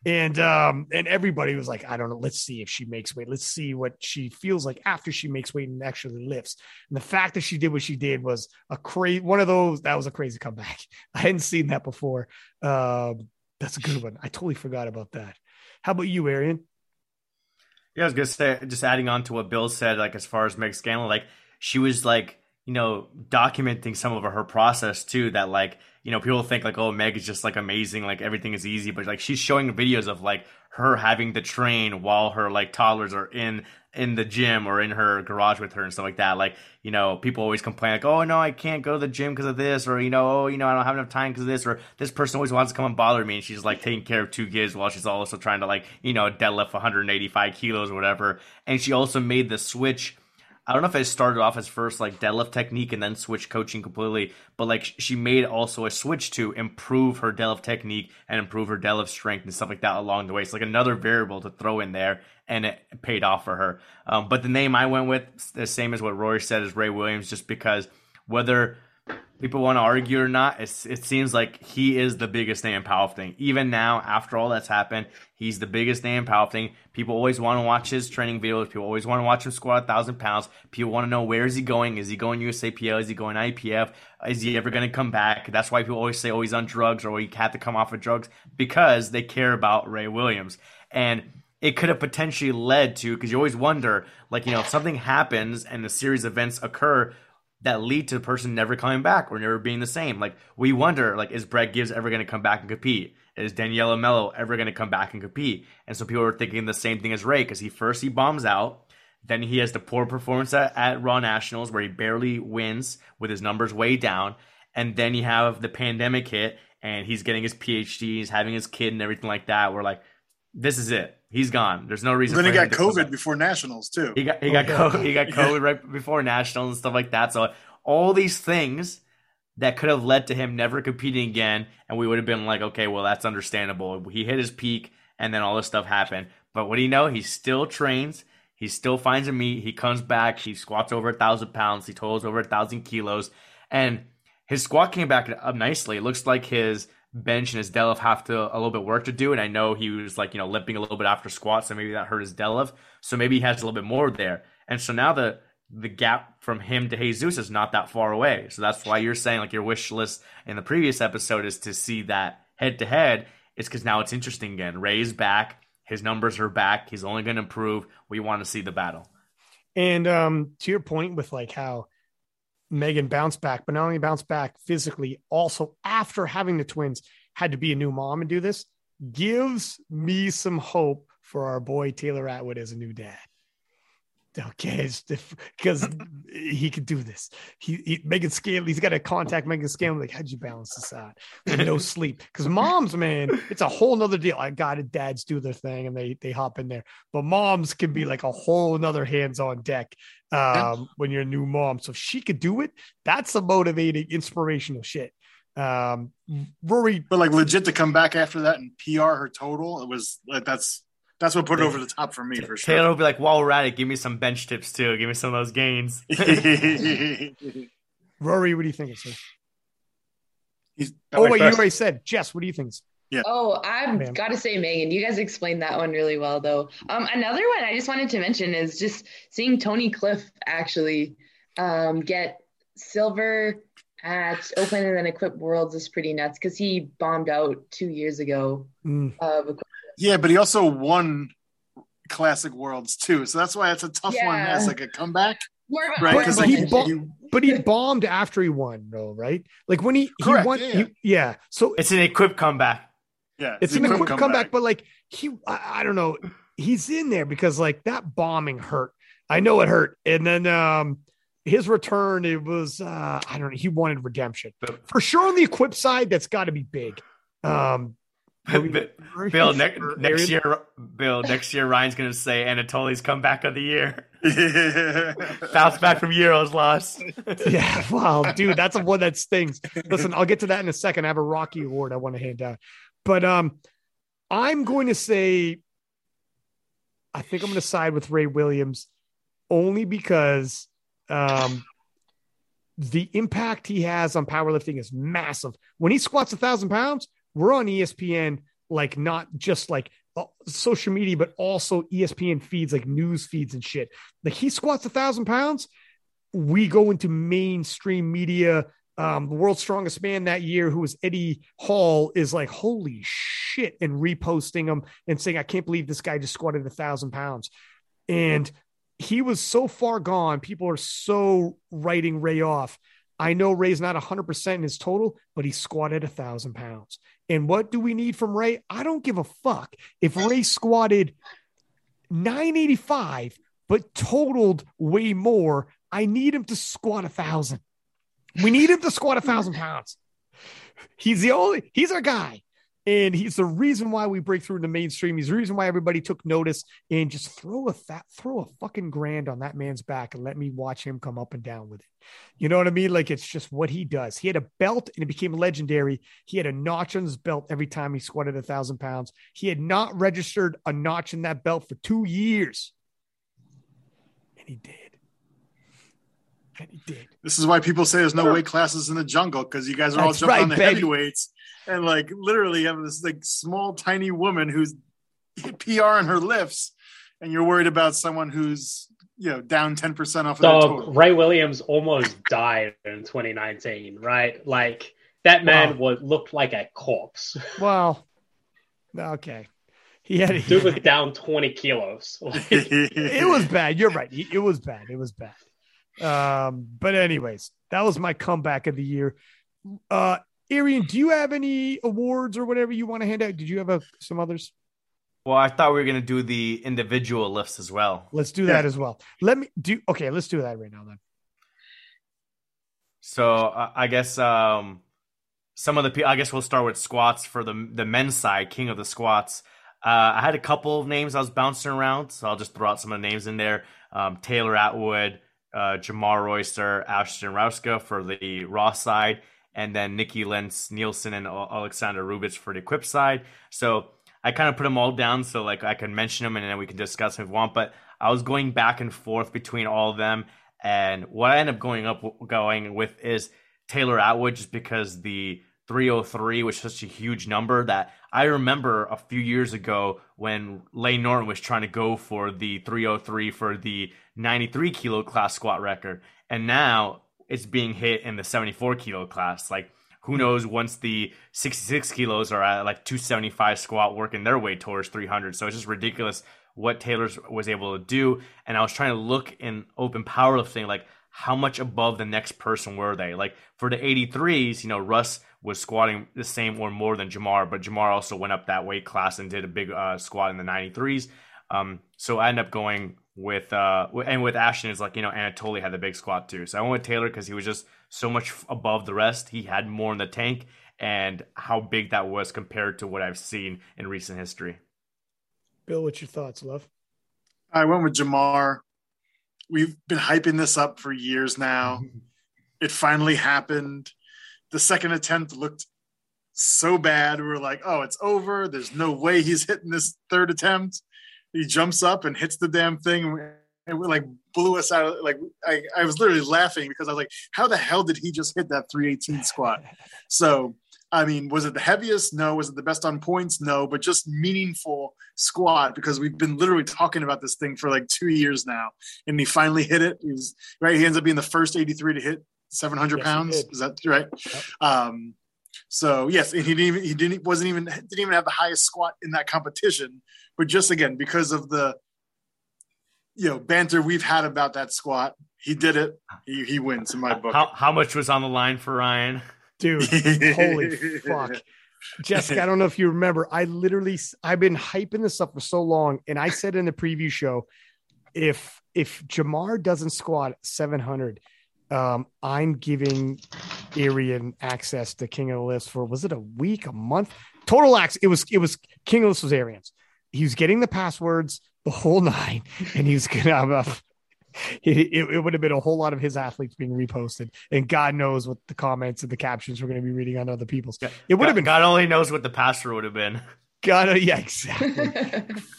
and um, and everybody was like, "I don't know. Let's see if she makes weight. Let's see what she feels like after she makes weight and actually lifts." And the fact that she did what she did was a crazy one of those. That was a crazy comeback. I hadn't seen that before. Um, that's a good one. I totally forgot about that. How about you, Arian? Yeah, I was gonna say, just adding on to what Bill said, like as far as Meg Scanlon, like she was like, you know, documenting some of her process too. That like, you know, people think like, oh, Meg is just like amazing, like everything is easy, but like she's showing videos of like her having to train while her like toddlers are in in the gym or in her garage with her and stuff like that. Like, you know, people always complain like, oh no, I can't go to the gym because of this, or you know, oh, you know, I don't have enough time because of this, or this person always wants to come and bother me, and she's like taking care of two kids while she's also trying to like, you know, deadlift 185 kilos or whatever. And she also made the switch. I don't know if it started off as first like deadlift technique and then switched coaching completely, but like she made also a switch to improve her deadlift technique and improve her deadlift strength and stuff like that along the way. It's like another variable to throw in there, and it paid off for her. Um, but the name I went with, the same as what Rory said, is Ray Williams, just because whether people want to argue or not, it seems like he is the biggest name in powerlifting. Even now, after all that's happened, he's the biggest name in powerlifting. People always want to watch his training videos. People always want to watch him squat a thousand pounds. People want to know where is he going? Is he going USAPL? Is he going IPF? Is he ever going to come back? That's why people always say, "Oh, he's on drugs," or oh, "He had to come off of drugs," because they care about Ray Williams and it could have potentially led to because you always wonder like you know if something happens and a series events occur that lead to the person never coming back or never being the same. Like we wonder, like, is Brett Gibbs ever going to come back and compete? Is Daniela Mello ever going to come back and compete? And so people are thinking the same thing as Ray because he first he bombs out, then he has the poor performance at, at Raw Nationals where he barely wins with his numbers way down, and then you have the pandemic hit and he's getting his PhD, he's having his kid and everything like that. We're like, this is it. He's gone. There's no reason. Then he got COVID before nationals too. He got he got oh, COVID, he got COVID right before nationals and stuff like that. So all these things that could have led to him never competing again, and we would have been like, okay, well that's understandable. He hit his peak, and then all this stuff happened. But what do you know? He still trains. He still finds a meet. He comes back. He squats over a thousand pounds. He totals over a thousand kilos, and his squat came back up nicely. It looks like his bench and his deadlift have to a little bit work to do. And I know he was like, you know, limping a little bit after squat, so maybe that hurt his deadlift. So maybe he has a little bit more there. And so now the the gap from him to Jesus is not that far away. So that's why you're saying like your wish list in the previous episode is to see that head to head. It's because now it's interesting again. Ray's back. His numbers are back. He's only going to improve. We want to see the battle. And um, to your point with like how Megan bounced back, but not only bounced back physically, also after having the twins, had to be a new mom and do this, gives me some hope for our boy Taylor Atwood as a new dad. Okay, it's because he could do this. He, he Megan Scanlon, he's got to contact Megan Scanlon. Like, how'd you balance this out? With no sleep. Because moms, man, it's a whole nother deal. I got it. Dads do their thing and they they hop in there. But moms can be like a whole nother hands on deck um, when you're a new mom. So if she could do it, that's a motivating, inspirational shit. Um, Rory, but like legit to come back after that and PR her total, it was like that's that's what put it over the top for me for sure. Taylor will be like, while we're at it, give me some bench tips too. Give me some of those gains. Rory, what do you think? Sir? He's, Oh went wait, you already said Jess. What do you think? Yeah. Oh, I've got to say, Megan, you guys explained that one really well, though. Um, another one I just wanted to mention is just seeing Tony Cliffe actually um, get silver at Open and then Equip Worlds is pretty nuts because he bombed out two years ago. Mm. Of Equip- Yeah, but he also won Classic Worlds too, so that's why it's a tough one as like a comeback, a right? But Because he like honorable bo- mention. you, But he bombed after he won, though, right? Like when he he Correct, won, yeah. he- yeah. So It's an equipped comeback. yeah, it's a an quick quick comeback. but like he, I, I don't know, he's in there because like that bombing hurt. I know it hurt, and then um his return, it was uh I don't know, he wanted redemption But- for sure on the equip side. That's got to be big. Um, Bill, ne- next year, Bill, next year, Ryan's gonna say Anatoly's comeback of the year. yeah. Bounce back from Euros loss. yeah, wow, dude, that's a one that stings. Listen, I'll get to that in a second. I have a Rocky Award I want to hand out, but um, I'm going to say, I think I'm going to side with Ray Williams, only because um, the impact he has on powerlifting is massive. When he squats a thousand pounds, we're on ESPN, like not just like uh, social media, but also ESPN feeds, like news feeds and shit. Like he squats a thousand pounds, we go into mainstream media. Um, the world's strongest man that year, who was Eddie Hall, is like, holy shit, and reposting him and saying, I can't believe this guy just squatted a thousand pounds. And he was so far gone. People are so writing Ray off. I know Ray's not 100% in his total, but he squatted a thousand pounds. And what do we need from Ray? I don't give a fuck. If Ray squatted 985, but totaled way more, I need him to squat a thousand. We need him to squat a thousand pounds. He's the only, he's our guy. And he's the reason why we break through in the mainstream. He's the reason why everybody took notice and just throw a fat, throw a fucking grand on that man's back and let me watch him come up and down with it. You know what I mean? Like it's just what he does. He had a belt and it became legendary. He had a notch on his belt every time he squatted a thousand pounds. He had not registered a notch in that belt for two years. And he did. And he did. This is why people say there's no weight classes in the jungle because you guys are all That's jumping right, on the baby. heavyweights and like literally have this like small tiny woman who's PR in her lifts, and you're worried about someone who's you know down ten percent off of their Dog, total. Ray Williams almost died in 2019, right? Like that man was looked like a corpse. Well, okay. He had Dude was down 20 kilos. It was bad. You're right. It was bad. It was bad. Um, but anyways, that was my comeback of the year. Uh, Arian, do you have any awards or whatever you want to hand out? Did you have a, some others? Well, I thought we were gonna do the individual lifts as well. Let's do that as well. Let me do. Okay, let's do that right now then. So uh, I guess um, some of the people. I guess we'll start with squats for the the men's side, king of the squats. Uh, I had a couple of names I was bouncing around, so I'll just throw out some of the names in there. Um, Taylor Atwood, uh, Jamar Royster, Ashton Rouska for the Raw side, and then Nikki Lentz, Nielsen, and Alexander Rubits for the Equip side. So I kind of put them all down so like I can mention them and then we can discuss if we want. But I was going back and forth between all of them, and what I end up going up going with is Taylor Atwood, just because the 303 was such a huge number that I remember a few years ago when Lane Norton was trying to go for the 303 for the 93 kilo class squat record, and now it's being hit in the 74 kilo class. Like, who knows once the 66 kilos are at like 275 squat working their way towards 300. So it's just ridiculous what Taylor's was able to do. And I was trying to look in open powerlifting, like how much above the next person were they? Like for the 83s, you know, Russ was squatting the same or more than Jamar, but Jamar also went up that weight class and did a big uh, squat in the 93s. Um, so I ended up going with uh, and with Ashton is like you know Anatoly had the big squat too. So I went with Taylor because he was just so much above the rest. He had more in the tank, and how big that was compared to what I've seen in recent history. Bill, what's your thoughts, love? I went with Jamar. We've been hyping this up for years now. It finally happened. The second attempt looked so bad. We were like, oh, it's over. There's no way he's hitting this third attempt. He jumps up and hits the damn thing. And we like blew us out. Like I, I was literally laughing because I was like, how the hell did he just hit that 318 squat? So I mean, was it the heaviest? No. Was it the best on points? No. But just meaningful squat because we've been literally talking about this thing for like two years now, and he finally hit it. He was right. He ends up being the first 83 to hit 700 Yes, pounds. Is that right? Yep. Um, so yes, and he didn't even he didn't wasn't even didn't even have the highest squat in that competition, but just again because of the you know banter we've had about that squat, he did it. He he wins in my book. How, how much was on the line for Ryan? dude. holy fuck. Jessica, I don't know if you remember. I literally, I've been hyping this up for so long, and I said in the preview show, if if Jamar doesn't squat 700, um, I'm giving Arian access to King of the List for was it a week, a month? Total access. It was it was King of the List was Arian's. He was getting the passwords the whole nine, and he was gonna have a. It, it, it would have been a whole lot of his athletes being reposted, and God knows what the comments and the captions we're going to be reading on other people's. It would have been God only knows what the password would have been. God, yeah, exactly.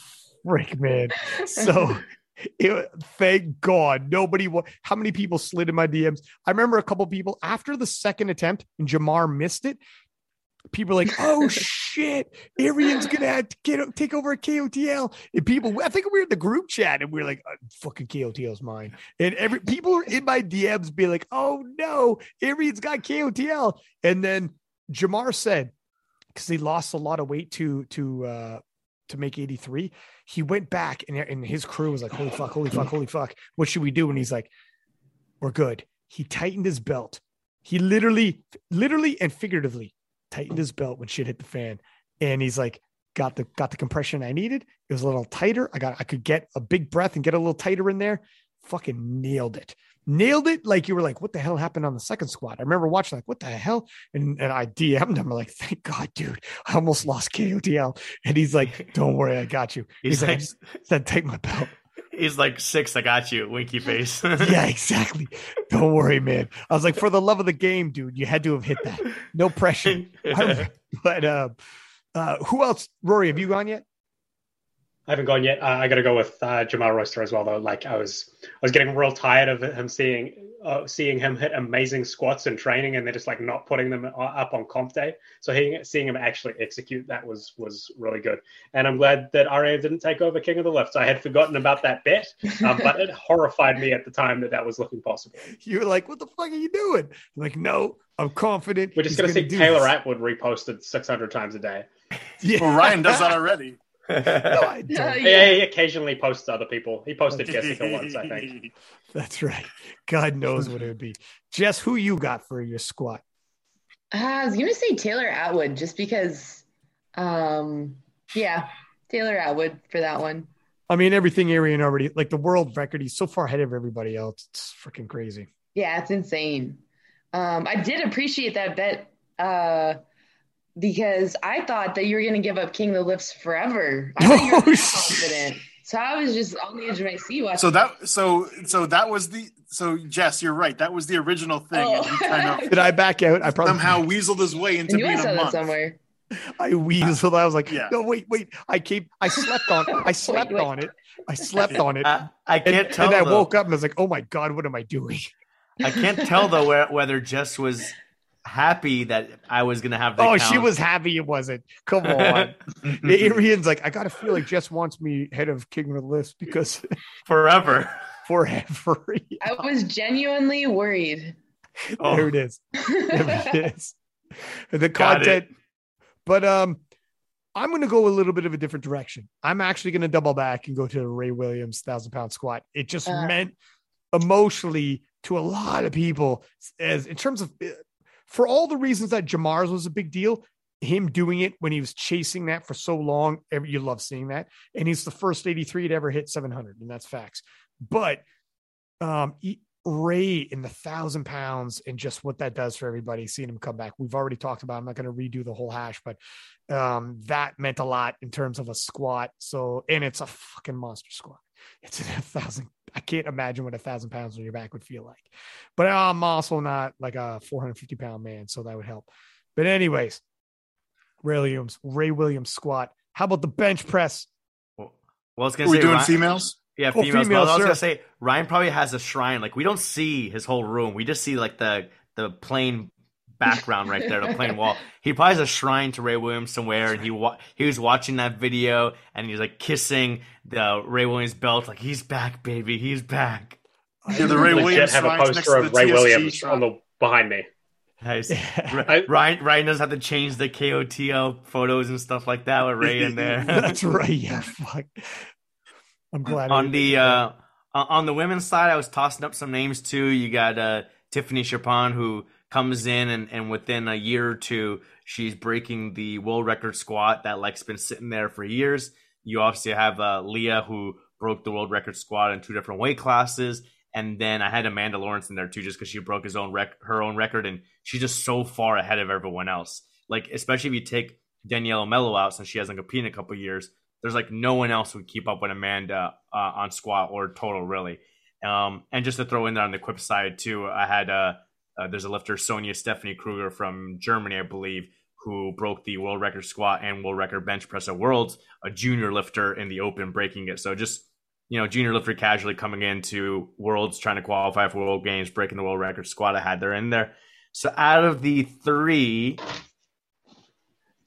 Frick, man. So, it, thank God nobody. How many people slid in my DMs? I remember a couple people after the second attempt and Jamar missed it. People were like, "Oh shit, Arian's gonna have to get take over at KOTL." And people, I think we were in the group chat and we were like, "Uh, "Fucking KOTL's mine." And every people were in my DMs be like, "Oh no, Arian's got KOTL." And then Jamar said, because he lost a lot of weight to to uh to make 83 he went back and, and his crew was like holy fuck holy fuck holy fuck what should we do? And he's like we're good. He tightened his belt. He literally literally and figuratively tightened his belt when shit hit the fan. And he's like got the got the compression i needed. It was a little tighter. I got i could get a big breath and get a little tighter in there. Fucking nailed it nailed it. Like you were like what the hell happened on the second squat i remember watching like what the hell? And, and i dm'd him. Like thank god dude. I almost lost kotl and he's like don't worry i got you. He's he's, like, like- said take my belt. He's like six. I got you. Winky face. yeah exactly. Don't worry man. I was like for the love of the game dude you had to have hit that. No pressure. But uh uh who else? Rory have you gone yet I haven't gone yet. Uh, I got to go with uh, Jamar Royster as well, though. Like I was, I was getting real tired of him seeing, uh, seeing him hit amazing squats in training, and they're just like not putting them uh, up on comp day. So he, seeing him actually execute that was was really good. And I'm glad that Arian didn't take over King of the Lifts. I had forgotten about that bet, um, but it horrified me at the time that that was looking possible. you were like what the fuck are you doing I'm like no i'm confident We're just he's going to see Taylor this." Atwood reposted 600 times a day. yeah Well, Ryan does that already. No, I don't. Yeah, Yeah, he occasionally posts other people. He posted Jessica once, I think. That's right. God knows what it would be. Jess, who you got for your squat? Uh, I was gonna say Taylor Atwood just because, um, yeah, Taylor Atwood for that one. I mean, everything Arian already like the world record. He's so far ahead of everybody else. It's freaking crazy. Yeah, it's insane. Um, I did appreciate that bet uh, because I thought that you were gonna give up King of the Lifts forever. I thought you were that shit. confident, so I was just on the edge of my seat watching. So that so so that was the so Jess, you're right. That was the original thing, Oh. kind of Did I back out? I probably somehow weaseled his way into I knew I being saw a that month. somewhere. I weaseled. I was like, Yeah. no, wait, wait. I came. I slept on. I slept wait. on it. I slept on it. I, I And, can't tell. and I though. woke up and I was like, oh my god, what am I doing? I can't tell though whether Jess was happy that I was gonna have. The Oh, she was happy. It wasn't. Come on. Arian's like, I gotta feel like Jess wants me head of King of the List because forever. forever. I was genuinely worried. Oh. There it is. There it is. The Got it. content. But um, I'm going to go a little bit of a different direction. I'm actually going to double back and go to the Ray Williams thousand pound squat. It just Uh. meant emotionally to a lot of people as in terms of uh, for all the reasons that Jamar's was a big deal. Him doing it when he was chasing that for so long, you love seeing that. And he's the first 83 to ever hit 700, and that's facts. But um, Ray in the thousand pounds and just what that does for everybody, seeing him come back. We've already talked about. I'm not going to redo the whole hash, but um, that meant a lot in terms of a squat. So, and it's a fucking monster squat. It's a thousand. I can't imagine what a thousand pounds on your back would feel like. But I'm also not like a 450 pound man, so that would help. But anyways, Ray Williams, Ray Williams squat. How about the bench press? Well, I was Are gonna we say doing Ryan- females? Yeah, Oh, females. females, but I was gonna say Ryan probably has a shrine. Like we don't see his whole room. We just see like the the plain background right there, the plain wall. He probably has a shrine to Ray Williams somewhere, and he wa- he was watching that video, and he's like kissing the Ray Williams belt, like he's back, baby, he's back. Yeah, the Ray Legit Williams have a poster of Ray TSG Williams shrine. on the behind me. Nice. I- Ryan Ryan doesn't have to change the KOTL photos and stuff like that with Ray in there. That's right. Yeah, fuck. I'm glad. on the uh on the women's side, I was tossing up some names too. You got uh Tiffany Chapon who comes in and, and within a year or two, she's breaking the world record squat that like's been sitting there for years. You obviously have uh, Leah who broke the world record squat in two different weight classes. And then I had Amanda Lawrence in there too, just because she broke his own rec- her own record, and she's just so far ahead of everyone else. Like especially if you take Danielle Mello out, since she hasn't competed in a couple years, there's like no one else who would keep up with Amanda uh, on squat or total really. Um, and just to throw in there on the quip side too, I had uh, uh, there's a lifter Sonia Stephanie Kruger from Germany, I believe, who broke the world record squat and world record bench press at Worlds, a junior lifter in the open breaking it. So just you know, junior lifter casually coming into Worlds, trying to qualify for World Games, breaking the world record squat I had there in there. So out of the three,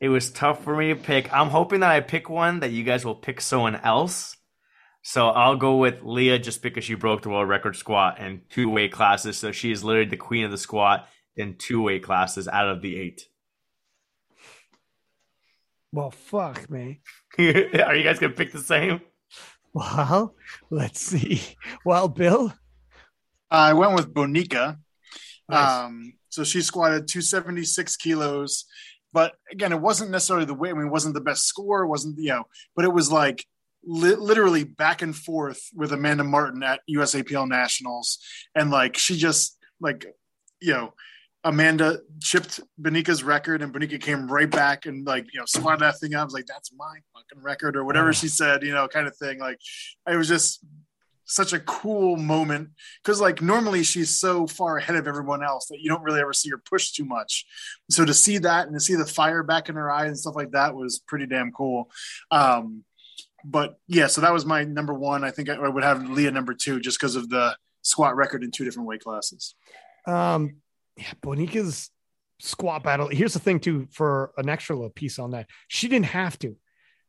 it was tough for me to pick. I'm hoping that I pick one that you guys will pick someone else. So I'll go with Leah just because she broke the world record squat in two weight classes. So she is literally the queen of the squat in two weight classes out of the eight. well, fuck me. Are you guys gonna pick the same? Well, let's see. Well, Bill. I went with Bonica. Nice. Um, so she squatted 276 kilos, but again, it wasn't necessarily the weight. I mean, it wasn't the best score, it wasn't you know, but it was like li- literally back and forth with Amanda Martin at USAPL Nationals, and like she just like you know. Amanda chipped Bonica's record, and Bonica came right back and like you know squatted that thing up. I was like, "That's my fucking record," or whatever she said, you know, kind of thing. Like, it was just such a cool moment because like normally she's so far ahead of everyone else that you don't really ever see her push too much so to see that and to see the fire back in her eyes and stuff like that was pretty damn cool um but yeah so that was my number one i think i would have leah number two just because of the squat record in two different weight classes Um, yeah, Bonica's squat battle. Here's the thing, too, for an extra little piece on that. She didn't have to.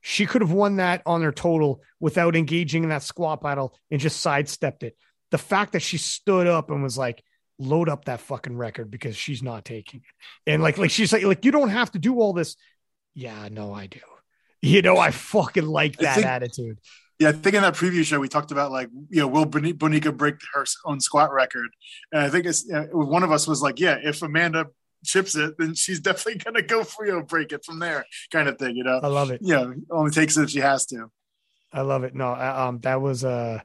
She could have won that on her total without engaging in that squat battle and just sidestepped it. The fact that she stood up and was like, load up that fucking record because she's not taking it. And like, like she's like, like, you don't have to do all this. Yeah, no, I do. You know, I fucking like that think- attitude. yeah i think in that preview show we talked about like you know will bonica break her own squat record and i think it's uh, one of us was like yeah if amanda chips it then she's definitely gonna go for you know break it from there kind of thing you know I love it. you know only takes it if she has to I love it. No, um, that was uh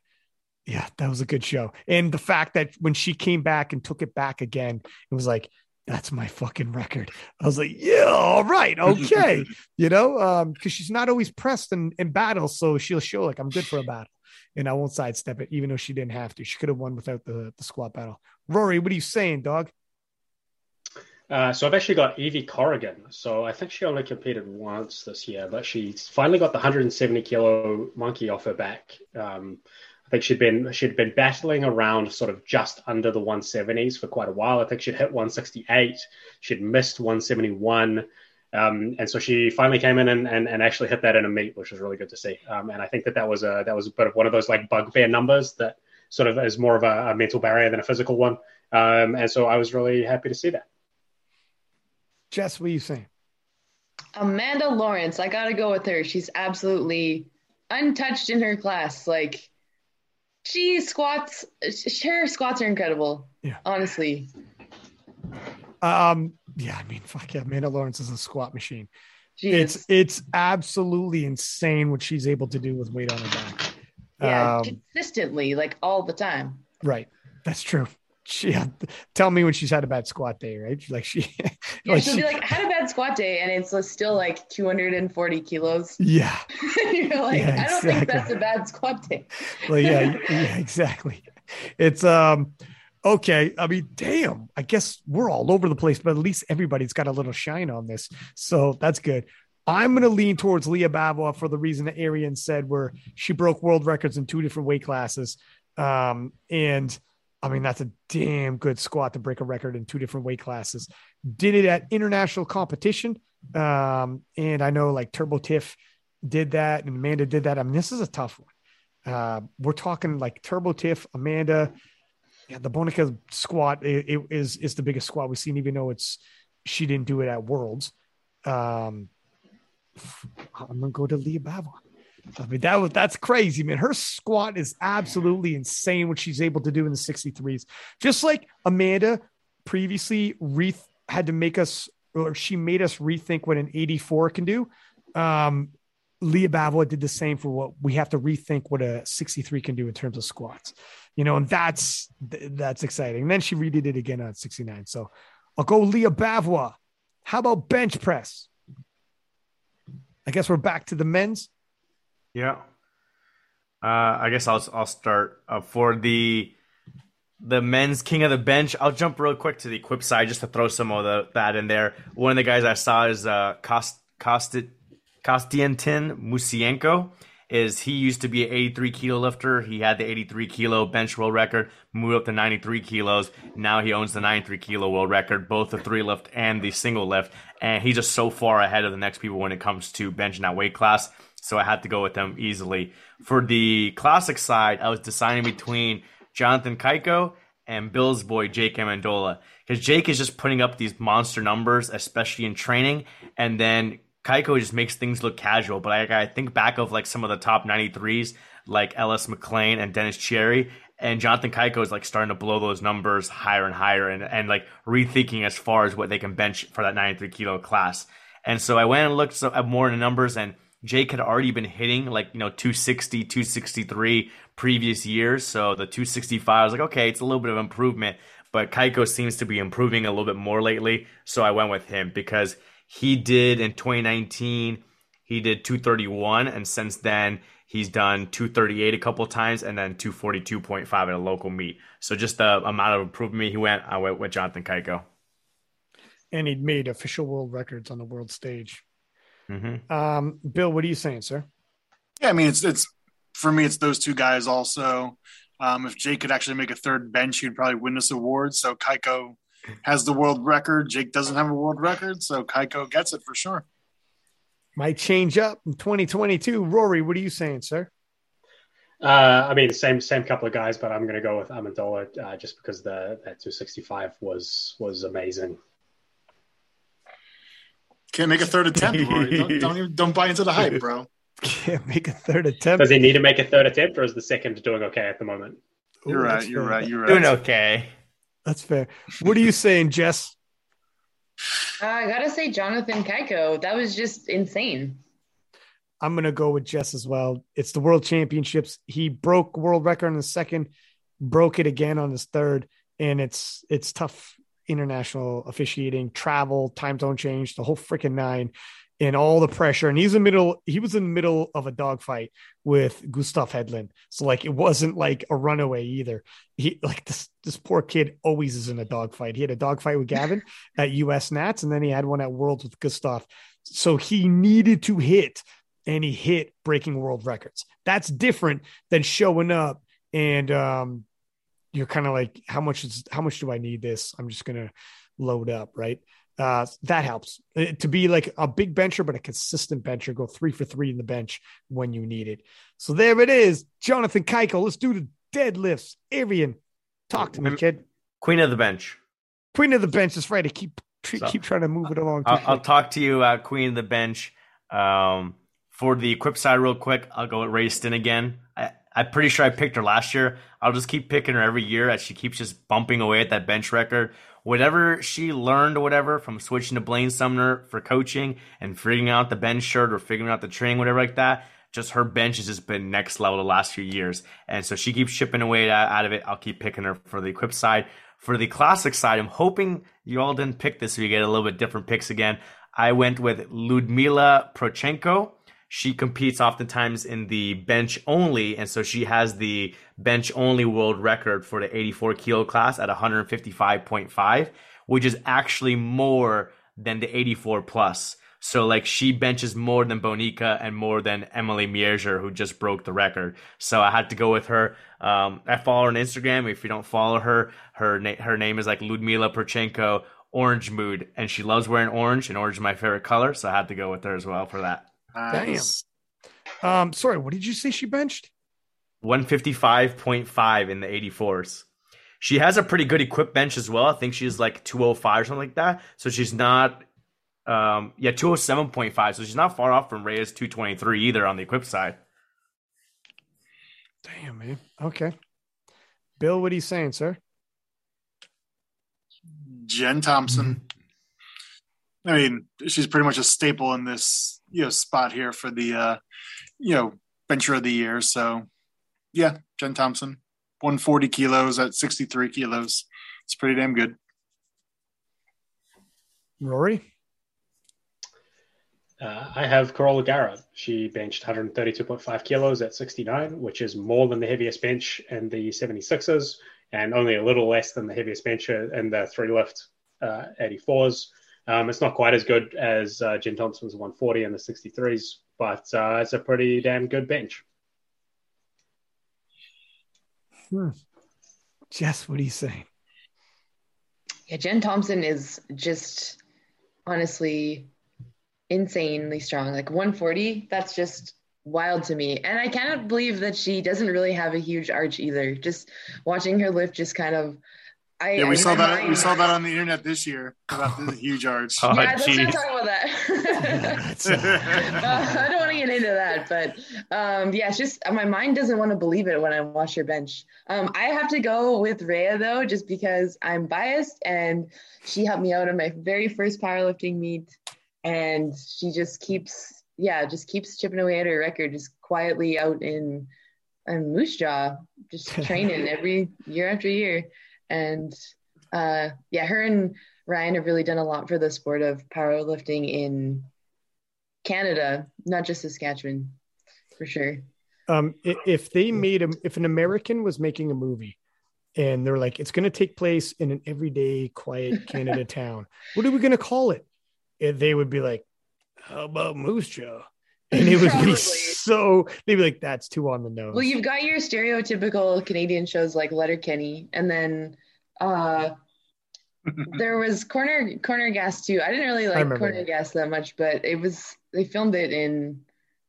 yeah, that was a good show. And the fact that when she came back and took it back again, it was like, that's my fucking record. I was like, yeah, all right, okay. you know, um, because she's not always pressed in, in battle, so she'll show like I'm good for a battle. And I won't sidestep it, even though she didn't have to. She could have won without the, the squat battle. Rory, what are you saying, dog? Uh, so I've actually got Evie Corrigan. So I think she only competed once this year, but she's finally got the 170 kilo monkey off her back. Um, I think she'd been she'd been battling around sort of just under the 170s for quite a while. I think she'd hit 168. She'd missed 171. Um, and so she finally came in and, and, and actually hit that in a meet, which was really good to see. Um, and I think that that was a that was a bit of one of those like bugbear numbers that sort of is more of a, a mental barrier than a physical one. Um, and so I was really happy to see that. Jess, what are you saying? Amanda Lawrence, I gotta go with her. She's absolutely untouched in her class. Like she squats, her squats are incredible. Yeah. honestly. Um, yeah, I mean, fuck yeah, Amanda Lawrence is a squat machine. She it's it's absolutely insane what she's able to do with weight on her back. yeah, Um, consistently, like all the time. right. That's true. She tell me when she's had a bad squat day, right? Like she Yeah, like she'll she- be like, I had a bad squat day, and it's still like 240 kilos. yeah. You're like, Yeah, I don't think exactly. that's a bad squat day. Well, yeah, yeah, exactly. It's um okay. I mean, damn. I guess we're all over the place, but at least everybody's got a little shine on this. So that's good. I'm going to lean towards Leah Bavoil for the reason that Arian said, where she broke world records in two different weight classes. Um, and I mean, that's a damn good squat to break a record in two different weight classes. did it at international competition. Um, and I know like Turbo Tiff did that and Amanda did that. I mean, this is a tough one. Uh, we're talking like Turbo Tiff, Amanda, yeah, the Bonica squat it, it is is the biggest squat we've seen, even though it's she didn't do it at Worlds. Um, I'm gonna go to Leah Bavoil. I mean, that was that's crazy, man. Her squat is absolutely insane what she's able to do in the 63s. Just like Amanda previously re- had to make us, or she made us rethink what an 84 can do. Um, Leah Bavoil did the same for what we have to rethink what a 63 can do in terms of squats, you know, and that's that's exciting. And then she redid it again on 69. So I'll go Leah Bavoil. How about bench press? I guess we're back to the men's. Yeah. Uh, I guess I'll I'll start uh, for the the men's king of the bench. I'll jump real quick to the equip side just to throw some of the, that in there. One of the guys I saw is uh, Kost, Kostiantin Musienko. Is he used to be an 83 kilo lifter? He had the 83 kilo bench world record, moved up to 93 kilos. Now he owns the 93 kilo world record, both the three lift and the single lift. And he's just so far ahead of the next people when it comes to benching that weight class so I had to go with them easily. For the classic side, I was deciding between Jonathan Cayco and Bill's boy Jake Amendola because Jake is just putting up these monster numbers, especially in training, and then Cayco just makes things look casual. But I, I think back of like some of the top 93s, like Ellis McLean and Dennis Cieri, and Jonathan Cayco is like starting to blow those numbers higher and higher, and and like rethinking as far as what they can bench for that 93 kilo class. And so I went and looked at more in the numbers and Jake had already been hitting like, you know, 260, 263 previous years. So the 265, I was like, okay, it's a little bit of improvement. But Cayco seems to be improving a little bit more lately. So I went with him because he did in 2019, he did 231. And since then, he's done 238 a couple times and then 242.5 at a local meet. So just the amount of improvement he went, I went with Jonathan Cayco. And he'd made official world records on the world stage. Mm-hmm. Um, Bill, what are you saying, sir? Yeah, I mean, it's it's for me, it's those two guys. Also, um, if Jake could actually make a third bench, he'd probably win this award. So Cayco has the world record. Jake doesn't have a world record, so Cayco gets it for sure. Might change up in 2022. Rory, what are you saying, sir? Uh, I mean, same same couple of guys, but I'm going to go with Amendola uh, just because the that 265 was was amazing. Can't make a third attempt, Rory. don't, don't, even don't buy into the hype, bro. Can't make a third attempt. Does he need to make a third attempt, or is the second doing okay at the moment? You're right. You're fair. right. You're right. Doing okay. That's fair. What are you saying, Jess? Uh, I gotta say, Jonathan Cayco. That was just insane. I'm gonna go with Jess as well. It's the World Championships. He broke world record on the second, broke it again on his third, and it's it's tough international officiating, travel, time zone change, the whole freaking nine, and all the pressure. And he's in the middle, he was in the middle of a dogfight with Gustav Hedlund. So like it wasn't like a runaway either. He like this this poor kid always is in a dogfight. He had a dogfight with Gavin at US Nats, and then he had one at Worlds with Gustav. So he needed to hit and he hit breaking world records. That's different than showing up and um you're kind of like, how much is how much do I need this? I'm just gonna load up, right? Uh, that helps uh, to be like a big bencher, but a consistent bencher. Go three for three in the bench when you need it. So there it is, Jonathan Cayco. Let's do the deadlifts. Arian, talk to me, kid. Queen of the bench. Queen of the bench. is right. I keep so, keep trying to move it along. I'll, I'll, talk to you, uh, Queen of the bench. Um, for the equip side, real quick, I'll go with Rhea Stinn again. I, I'm pretty sure I picked her last year. I'll just keep picking her every year as she keeps just bumping away at that bench record. Whatever she learned or whatever from switching to Blaine Sumner for coaching and figuring out the bench shirt or figuring out the training, whatever like that, just her bench has just been next level the last few years. And so she keeps chipping away out of it. I'll keep picking her for the equip side. For the classic side, I'm hoping you all didn't pick this so you get a little bit different picks again. I went with Ludmila Prochenko she competes oftentimes in the bench only, and so she has the bench only world record for the 84 kilo class at 155.5, which is actually more than the 84 plus. So like she benches more than Bonica and more than Emily Mierger, who just broke the record. So I had to go with her. Um, I follow her on Instagram. If you don't follow her, her na- her name is like Ludmila Prochenko orange mood, and she loves wearing orange, and orange is my favorite color, so I had to go with her as well for that. Nice. Um, sorry, what did you say she benched? 155.5 in the 84s. She has a pretty good equipped bench as well. I think she's like 205 or something like that. So she's not, um, yeah, 207.5. So she's not far off from Rhea's 223 either on the equipped side. Damn, man. Okay. Bill, what are you saying, sir? Jen Thompson. I mean, she's pretty much a staple in this you know spot here for the uh, you know venture of the year. So yeah, Jen Thompson, 140 kilos at 63 kilos. It's pretty damn good. Rory? Uh, I have Carola Garra. She benched 132.5 kilos at 69, which is more than the heaviest bench in the 76ers and only a little less than the heaviest bench in the three lift uh, 84s. Um, it's not quite as good as uh, Jen Thompson's 140 and the 63s, but uh, it's a pretty damn good bench. Hmm. Jess, what are you saying? Yeah, Jen Thompson is just honestly insanely strong. Like 140, that's just wild to me. And I cannot believe that she doesn't really have a huge arch either. Just watching her lift just kind of I, yeah, we I- saw that. We mind- saw that on the internet this year about the huge arch. Oh, yeah, let's not talk about that. Uh, Uh, I don't want to get into that, but um, yeah, it's just my mind doesn't want to believe it when I watch your bench. Um, I have to go with Rhea though, just because I'm biased and she helped me out on my very first powerlifting meet, and she just keeps, yeah, just keeps chipping away at her record, just quietly out in, in Moose Jaw, just training every year after year, and uh, yeah, her and Ryan have really done a lot for the sport of powerlifting in Canada, not just Saskatchewan, for sure. um, if they made a, if an American was making a movie and they're like, it's going to take place in an everyday, quiet Canada town, what are we going to call it? And they would be like, how about Moose Jaw? And it would Probably. be so, they'd be like, that's too on the nose. Well, you've got your stereotypical Canadian shows like Letterkenny, and then uh, there was Corner Corner Gas too. I didn't really like Corner that. Gas that much, but it was they filmed it in.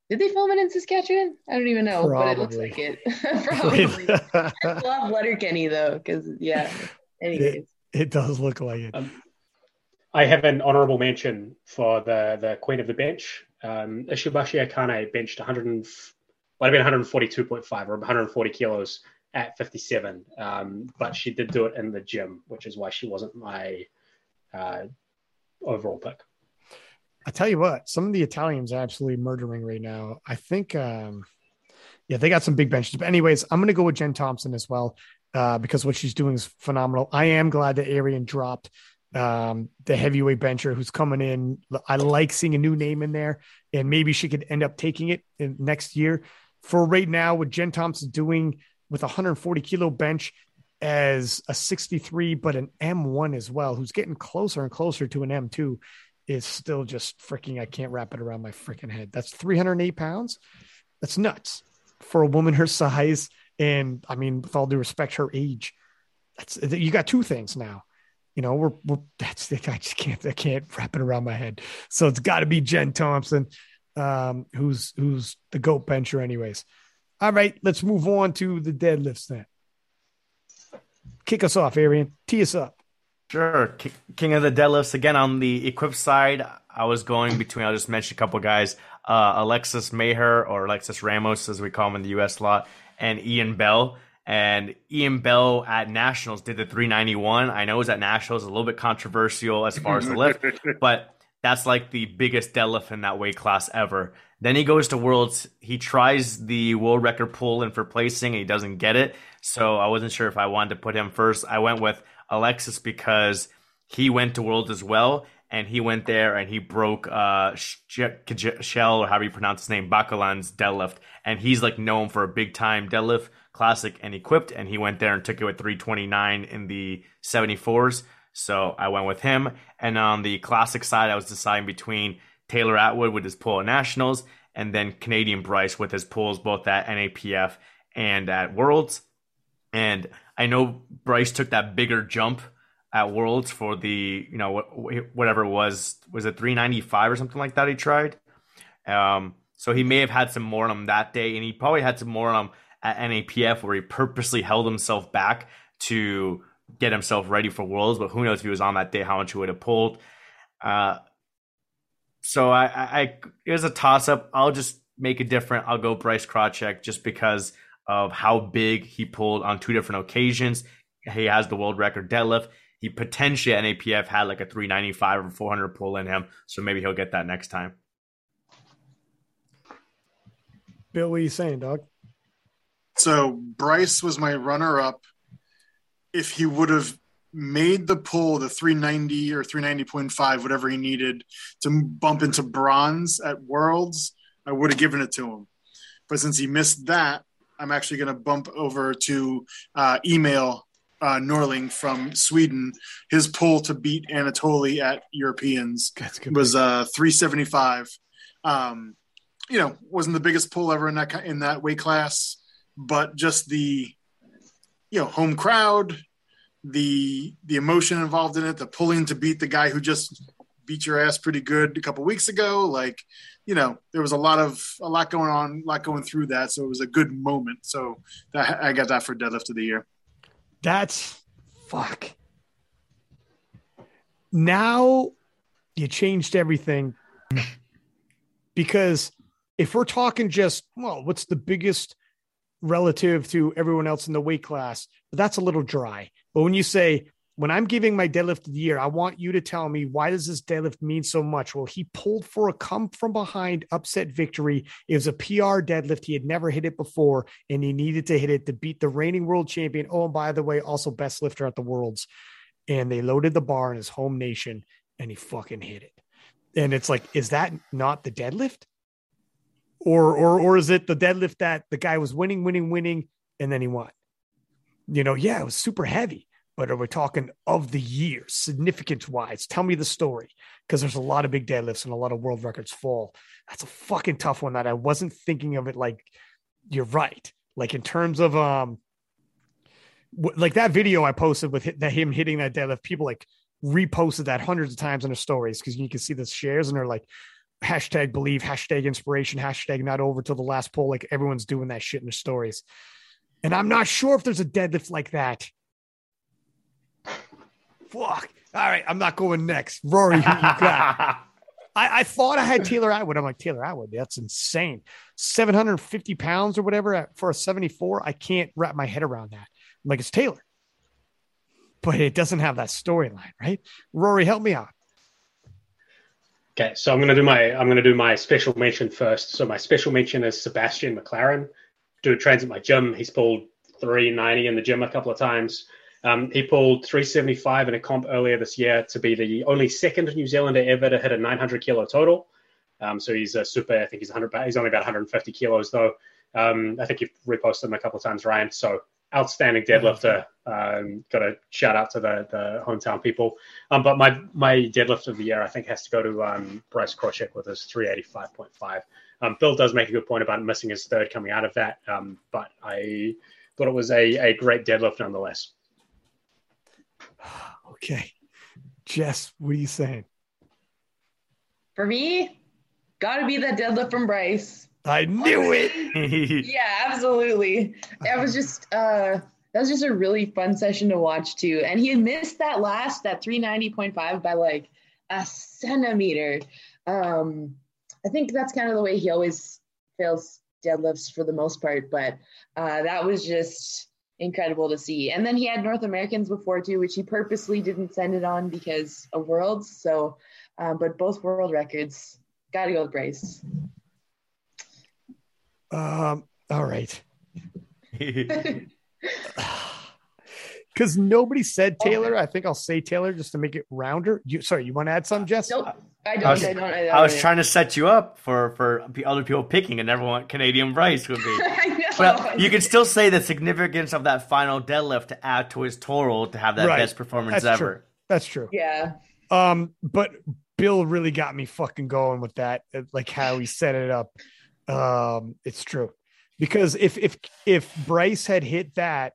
Did they film it in Saskatchewan? I don't even know, but it looks Probably. like it. Probably. I love Letterkenny though, because yeah. Anyways, it does look like it. Um, I have an honorable mention for the, the Queen of the Bench. Um, Ishibashi Akane benched 100 and, might have been 142.5 or 140 kilos at 57, um, but she did do it in the gym, which is why she wasn't my uh, overall pick. I tell you what, some of the Italians are absolutely murdering right now. I think, um, yeah, they got some big benches. But anyways, I'm going to go with Jen Thompson as well uh, because what she's doing is phenomenal. I am glad that Arian dropped um, the heavyweight bencher who's coming in. I like seeing a new name in there, and maybe she could end up taking it in next year. For right now, what Jen Thompson doing with a 140 kilo bench as a 63, but an M1 as well, who's getting closer and closer to an M2 is still just freaking I can't wrap it around my freaking head. That's 308 pounds. That's nuts for a woman her size. And I mean, with all due respect, her age. That's you got two things now. You know, we're, we're that's I just can't I can't wrap it around my head. So it's got to be Jen Thompson, um, who's who's the goat bencher, anyways. All right, let's move on to the deadlifts then. Kick us off, Arian. Tee us up. Sure. King of the deadlifts again on the equipped side. I was going between. I'll just mention a couple guys: uh, Alexis Maher or Alexis Ramos, as we call him in the U.S. lot, and Ian Bell. And Ian Bell at Nationals did the 391. I know it was at Nationals, a little bit controversial as far as the lift, but that's like the biggest deadlift in that weight class ever. Then he goes to Worlds. He tries the world record pull in for placing, and he doesn't get it. So I wasn't sure if I wanted to put him first. I went with Alexis because he went to Worlds as well, and he went there and he broke uh Sh- Shell or however you pronounce his name, Bakalan's deadlift, and he's like known for a big time deadlift, classic and equipped, and he went there and took it with 329 in the 74s. So I went with him, and on the classic side, I was deciding between Taylor Atwood with his pull at Nationals, and then Canadian Bryce with his pulls both at NAPF and at Worlds. And I know Bryce took that bigger jump at Worlds for the you know whatever it was was it 395 or something like that he tried. Um, so he may have had some more on him that day, and he probably had some more on him at NAPF where he purposely held himself back to get himself ready for Worlds. But who knows if he was on that day, how much he would have pulled. Uh, so I, I, it was a toss up. I'll just make it different. I'll go Bryce Krawczyk just because of how big he pulled on two different occasions. He has the world record deadlift. He potentially at NAPF had like a 395 or 400 pull in him, so maybe he'll get that next time. Bill, what are you saying, dog? So Bryce was my runner up. If he would have made the pull, the 390 or 390.5, whatever he needed to bump into bronze at Worlds, I would have given it to him. But since he missed that, I'm actually going to bump over to uh, Emil uh, Norling from Sweden. His pull to beat Anatoly at Europeans was uh, 375. Um, you know, wasn't the biggest pull ever in that in that weight class, but just the you know home crowd, the the emotion involved in it, the pulling to beat the guy who just beat your ass pretty good a couple weeks ago, like you know, there was a lot of a lot going on, a lot going through that, so it was a good moment. So that, I got that for deadlift of the year. That's fuck. Now you changed everything because if we're talking just, well, what's the biggest relative to everyone else in the weight class? But that's a little dry. But when you say, when I'm giving my deadlift of the year, I want you to tell me why does this deadlift mean so much? Well, he pulled for a come from behind upset victory. It was a PR deadlift. He had never hit it before, and he needed to hit it to beat the reigning world champion. Oh, and by the way, also best lifter at the worlds. And they loaded the bar in his home nation, and he fucking hit it. And it's like, is that not the deadlift? Or or or is it the deadlift that the guy was winning, winning, winning, and then he won? You know, yeah, it was super heavy, but are we talking of the year, significance wise? Tell me the story because there's a lot of big deadlifts and a lot of world records fall. That's a fucking tough one that I wasn't thinking of it like you're right. Like in terms of um like that video I posted with that him hitting that deadlift, people like reposted that hundreds of times in their stories because you can see the shares and they're like, hashtag believe, hashtag inspiration, hashtag not over till the last pull. Like everyone's doing that shit in their stories. And I'm not sure if there's a deadlift like that. Fuck. All right, I'm not going next. Rory, who you got? I, I, thought I had Taylor Atwood. I'm like, Taylor Atwood, that's insane. 750 pounds or whatever for a 74. I can't wrap my head around that. I'm like, it's Taylor. But it doesn't have that storyline, right? Rory, help me out. Okay, so I'm gonna do my I'm gonna do my special mention first. So my special mention is Sebastian McLaren. Dude trains at my gym. He's pulled 390 in the gym a couple of times. Um, he pulled 375 in a comp earlier this year to be the only second New Zealander ever to hit a 900 kilo total. Um, so he's a super. I think he's 100. He's only about 150 kilos though. Um, I think you've reposted him a couple of times, Ryan. So outstanding deadlifter. Um, got a shout out to the the hometown people. Um, but my my deadlift of the year, I think, has to go to um, Bryce Krawczyk with his 385.5. Um, Bill does make a good point about missing his third coming out of that, um, but I thought it was a, a great deadlift nonetheless. Okay, Jess, what are you saying? For me, got to be that deadlift from Bryce. I knew it. yeah, absolutely. That was just uh that was just a really fun session to watch too. And he missed that last that 390.5 by like a centimeter. Um I think that's kind of the way he always fails deadlifts for the most part, but uh that was just incredible to see. And then he had North Americans before too, which he purposely didn't send it on because of worlds. So um, but both world records, gotta go with Bryce. Um, all right. Because nobody said Taylor. I think I'll say Taylor just to make it rounder. You sorry, you want to add some, Jess? Nope. I don't. I was, I, don't, I, don't, I was trying to set you up for for other people picking, and everyone Canadian Bryce would be. I know. But you can still say the significance of that final deadlift to add to his total to have that right. best performance That's ever. True. That's true. Yeah. Um, but Bill really got me fucking going with that, like how he set it up. Um, it's true because if if if Bryce had hit that,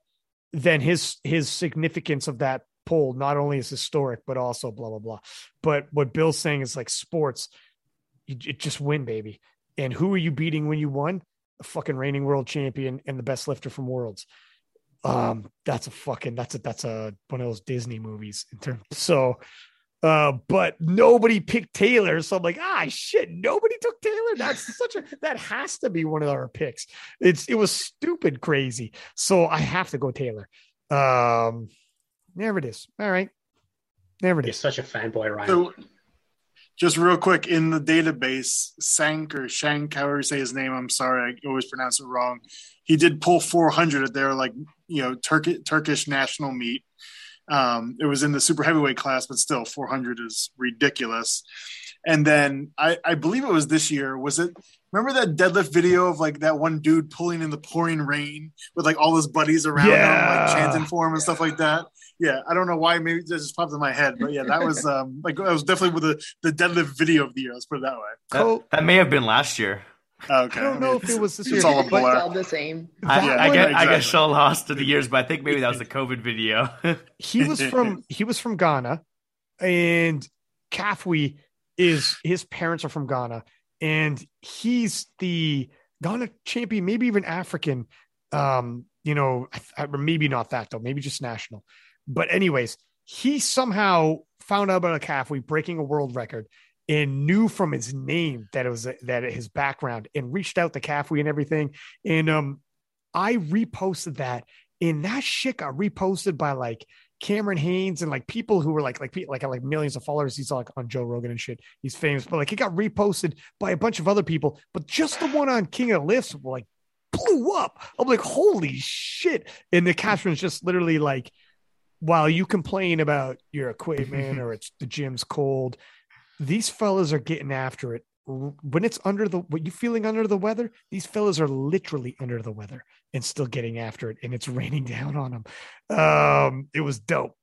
then his his significance of that poll not only is historic, but also blah blah blah. But what Bill's saying is like sports, you, you just win, baby. And who are you beating when you won? The fucking reigning world champion and the best lifter from Worlds. Um, that's a fucking that's a that's a one of those Disney movies in terms. So, uh, but nobody picked Taylor, so I'm like, ah, shit, nobody took Taylor. That's such a that has to be one of our picks. It's it was stupid crazy. So I have to go Taylor. Um, there it is. All right, there it You're is. such a fanboy, Ryan. So, just real quick in the database, Sank or Shank, however you say his name, I'm sorry, I always pronounce it wrong. He did pull 400 at their like you know Turkish Turkish national meet. Um, it was in the super heavyweight class, but still 400 is ridiculous. And then I, I believe it was this year. Was it? Remember that deadlift video of like that one dude pulling in the pouring rain with like all his buddies around him, like chanting for him and stuff like that. Yeah, I don't know why. Maybe it just popped in my head, but yeah, that was um like that was definitely with the the deadlift video of the year. Let's put it that way. That, that may have been last year. Okay, I don't know if it was this it's year, all a It's blur. all the same. I, That I one- get I exactly. so lost to the years, but I think maybe that was the COVID video. he was from he was from Ghana, and Kafui is his parents are from Ghana, and he's the Ghana champion, maybe even African. Um, you know, I, I, maybe not that though, maybe just national. But anyways, he somehow found out about a Kafui breaking a world record and knew from his name that it was that his background and reached out to Kafui and everything. And um, I reposted that, and that shit got reposted by like Cameron Hanes and like people who were like like like like millions of followers. He's like on Joe Rogan and shit. He's famous, but like it got reposted by a bunch of other people. But just the one on King of the Lifts like blew up. I'm like, holy shit! And the caption's just literally like, while you complain about your equipment or it's the gym's cold, these fellas are getting after it. When it's under the when you feeling under the weather, these fellas are literally under the weather and still getting after it, and it's raining down on them. Um, it was dope.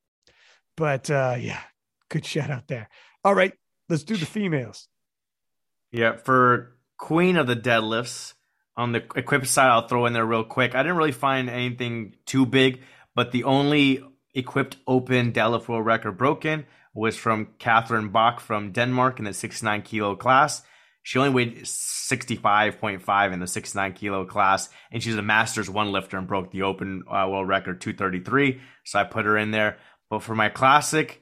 But uh yeah, good shout out there. All right, let's do the females. Yeah, for Queen of the deadlifts on the equipped side, I'll throw in there real quick. I didn't really find anything too big, but the only equipped open deadlift world record broken was from Catherine Bach from Denmark in the 69 kilo class. She only weighed 65.5 in the 69 kilo class, and she's a master's one lifter and broke the open uh, world record 233. So I put her in there. But for my classic,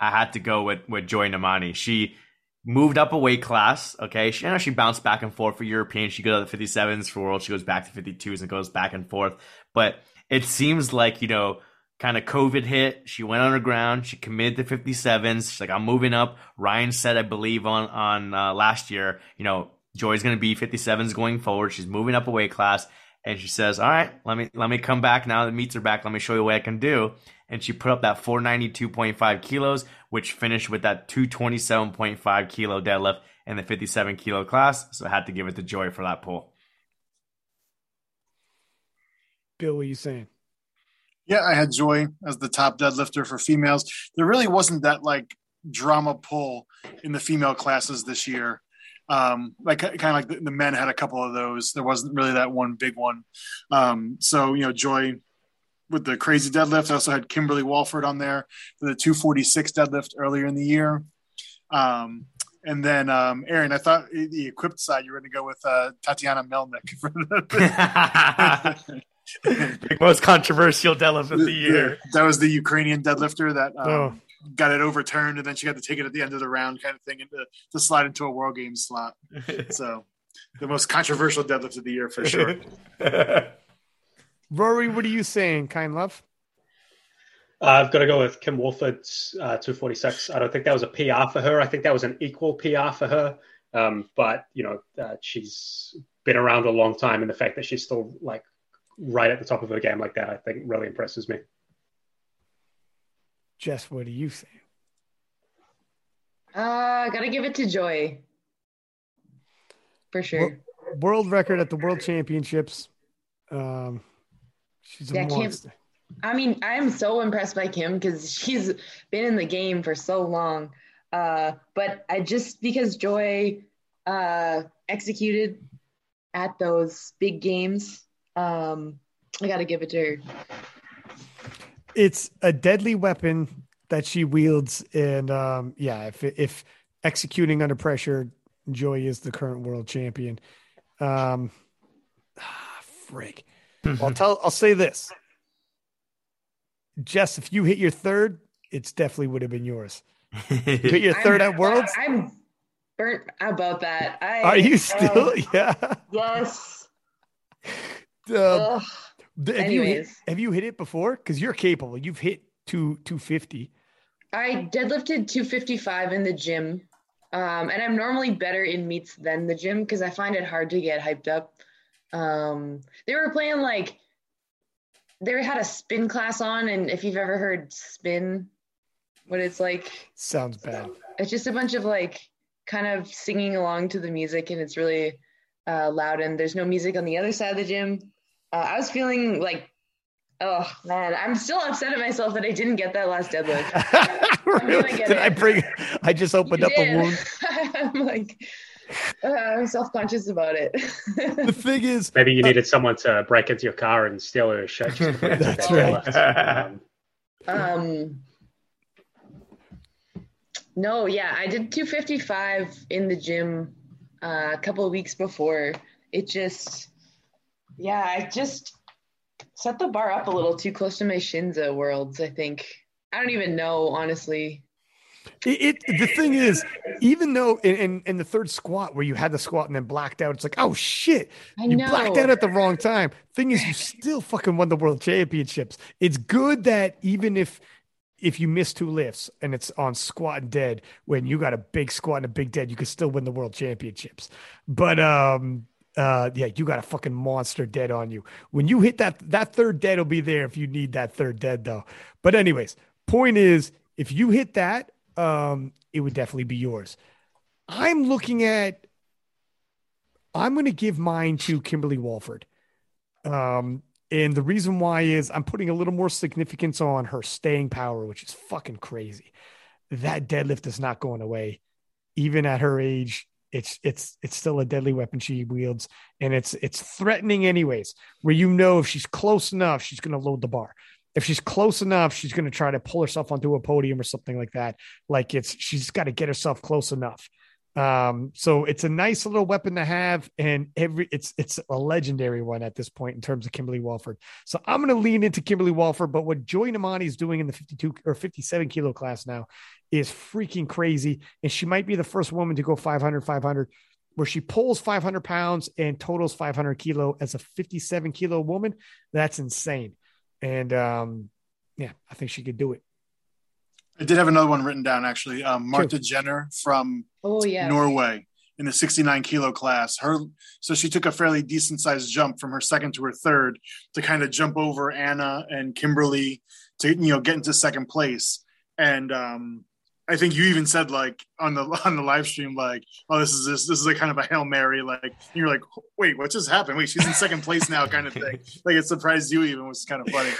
I had to go with with Joy Nnamani. She moved up a weight class. Okay, she I know she bounced back and forth for European. She goes to the 57s for world. She goes back to 52s and goes back and forth. But it seems like you know, kind of COVID hit. She went underground. She committed to 57s. She's like, I'm moving up. Ryan said, I believe on on uh, last year, you know, Joy's going to be 57s going forward. She's moving up a weight class. And she says, "All right, let me let me come back now. The meets are back. Let me show you what I can do." And she put up that 492.5 kilos, which finished with that 227.5 kilo deadlift in the 57 kilo class. So I had to give it to Joy for that pull. Bill, what are you saying? Yeah, I had Joy as the top deadlifter for females. There really wasn't that like drama pull in the female classes this year. Um, like kind of like the, the men had a couple of those. There wasn't really that one big one. Um, so you know, Joy with the crazy deadlift. I also had Kimberly Walford on there for the 246 deadlift earlier in the year. Um, and then um, Arian, I thought the equipped side you were going to go with uh, Tatiana Melnick. For the, Most controversial deadlift of the year. That was the Ukrainian deadlifter that um, Oh. got it overturned, and then she got to take it at the end of the round, kind of thing, and to, to slide into a World Games slot. So, the most controversial deadlift of the year for sure. Rory, what are you saying, kind love? Uh, I've got to go with Kim Walford's uh, 246. I don't think that was a PR for her. I think that was an equal PR for her. Um, but you know, uh, she's been around a long time, and the fact that she's still like right at the top of a game like that, I think, really impresses me. Jess, what do you saying? Uh, gotta give it to Joy. For sure. World record at the World Championships. Um, she's a Yeah, Kim- monster. I mean, I'm so impressed by Kim because she's been in the game for so long. Uh, but I just because Joy uh, executed at those big games, um, I got to give it to her. it's a deadly weapon that she wields, and um, yeah, if if executing under pressure, Joy is the current world champion. Um, ah, frig. I'll tell. I'll say this, Jess. If you hit your third, it's definitely would have been yours. You hit your 3rd I'm- at Worlds. I'm burnt about that. I, Are you still? uh, yeah. yes. Th- have you hit, anyways. have you hit it before? Because you're capable. You've hit two two fifty. I deadlifted 255 in the gym. Um, and I'm normally better in meets than the gym because I find it hard to get hyped up. Um, they were playing like they had a spin class on, and if you've ever heard spin, what it's like, Sounds bad. it's just a bunch of like kind of singing along to the music, and it's really uh, loud. And there's no music on the other side of the gym. Uh, I was feeling like, oh man, I'm still upset at myself that I didn't get that last deadlift. Really? get Did I bring? I just opened You up a wound. I'm like, uh, I'm self conscious about it. The thing is, Maybe you needed someone to break into your car and steal her shirt. just to put it That's together. right. Um, um, no, yeah, I did 255 in the gym uh, a couple of weeks before. It just, yeah, I just set the bar up a little too close to my shins at Worlds. I think I don't even know, honestly. it, it the thing is, even though in, in in the third squat where you had the squat and then blacked out, it's like, oh shit, I you know. blacked out at the wrong time. Thing is, you still fucking won the world championships. It's good that even if if you miss two lifts and it's on squat and dead, when you got a big squat and a big dead, you can still win the world championships. But um uh yeah, you got a fucking monster dead on you. When you hit that that third dead will be there if you need that third dead though. But anyways, point is if you hit that, um, it would definitely be yours. I'm looking at I'm going to give mine to Kimberly Walford. Um, and the reason why is I'm putting a little more significance on her staying power, which is fucking crazy. That deadlift is not going away, even at her age. It's it's it's still a deadly weapon she wields, and it's it's threatening anyways. Where you know if she's close enough, she's going to load the bar. If she's close enough, she's going to try to pull herself onto a podium or something like that. Like it's she's got to get herself close enough. Um, so it's a nice little weapon to have, and every it's it's a legendary one at this point in terms of Kimberly Walford. So I'm going to lean into Kimberly Walford, but what Joy Nnamani is doing in the 52 or 57 kilo class now is freaking crazy, and she might be the first woman to go 500 500 where she pulls 500 pounds and totals 500 kilo as a 57 kilo woman. That's insane, and um, yeah, I think she could do it. I did have another one written down actually. Um, Martha Jenner from Oh yeah. Norway in the 69 kilo class. Her so she took a fairly decent sized jump from her second to her third to kind of jump over Anna and Kimberly to you know get into second place. And um, I think you even said like on the on the live stream like, oh this is this this is like kind of a hail mary like and you're like wait what just happened wait she's in second place now kind of thing like it surprised you even was kind of funny.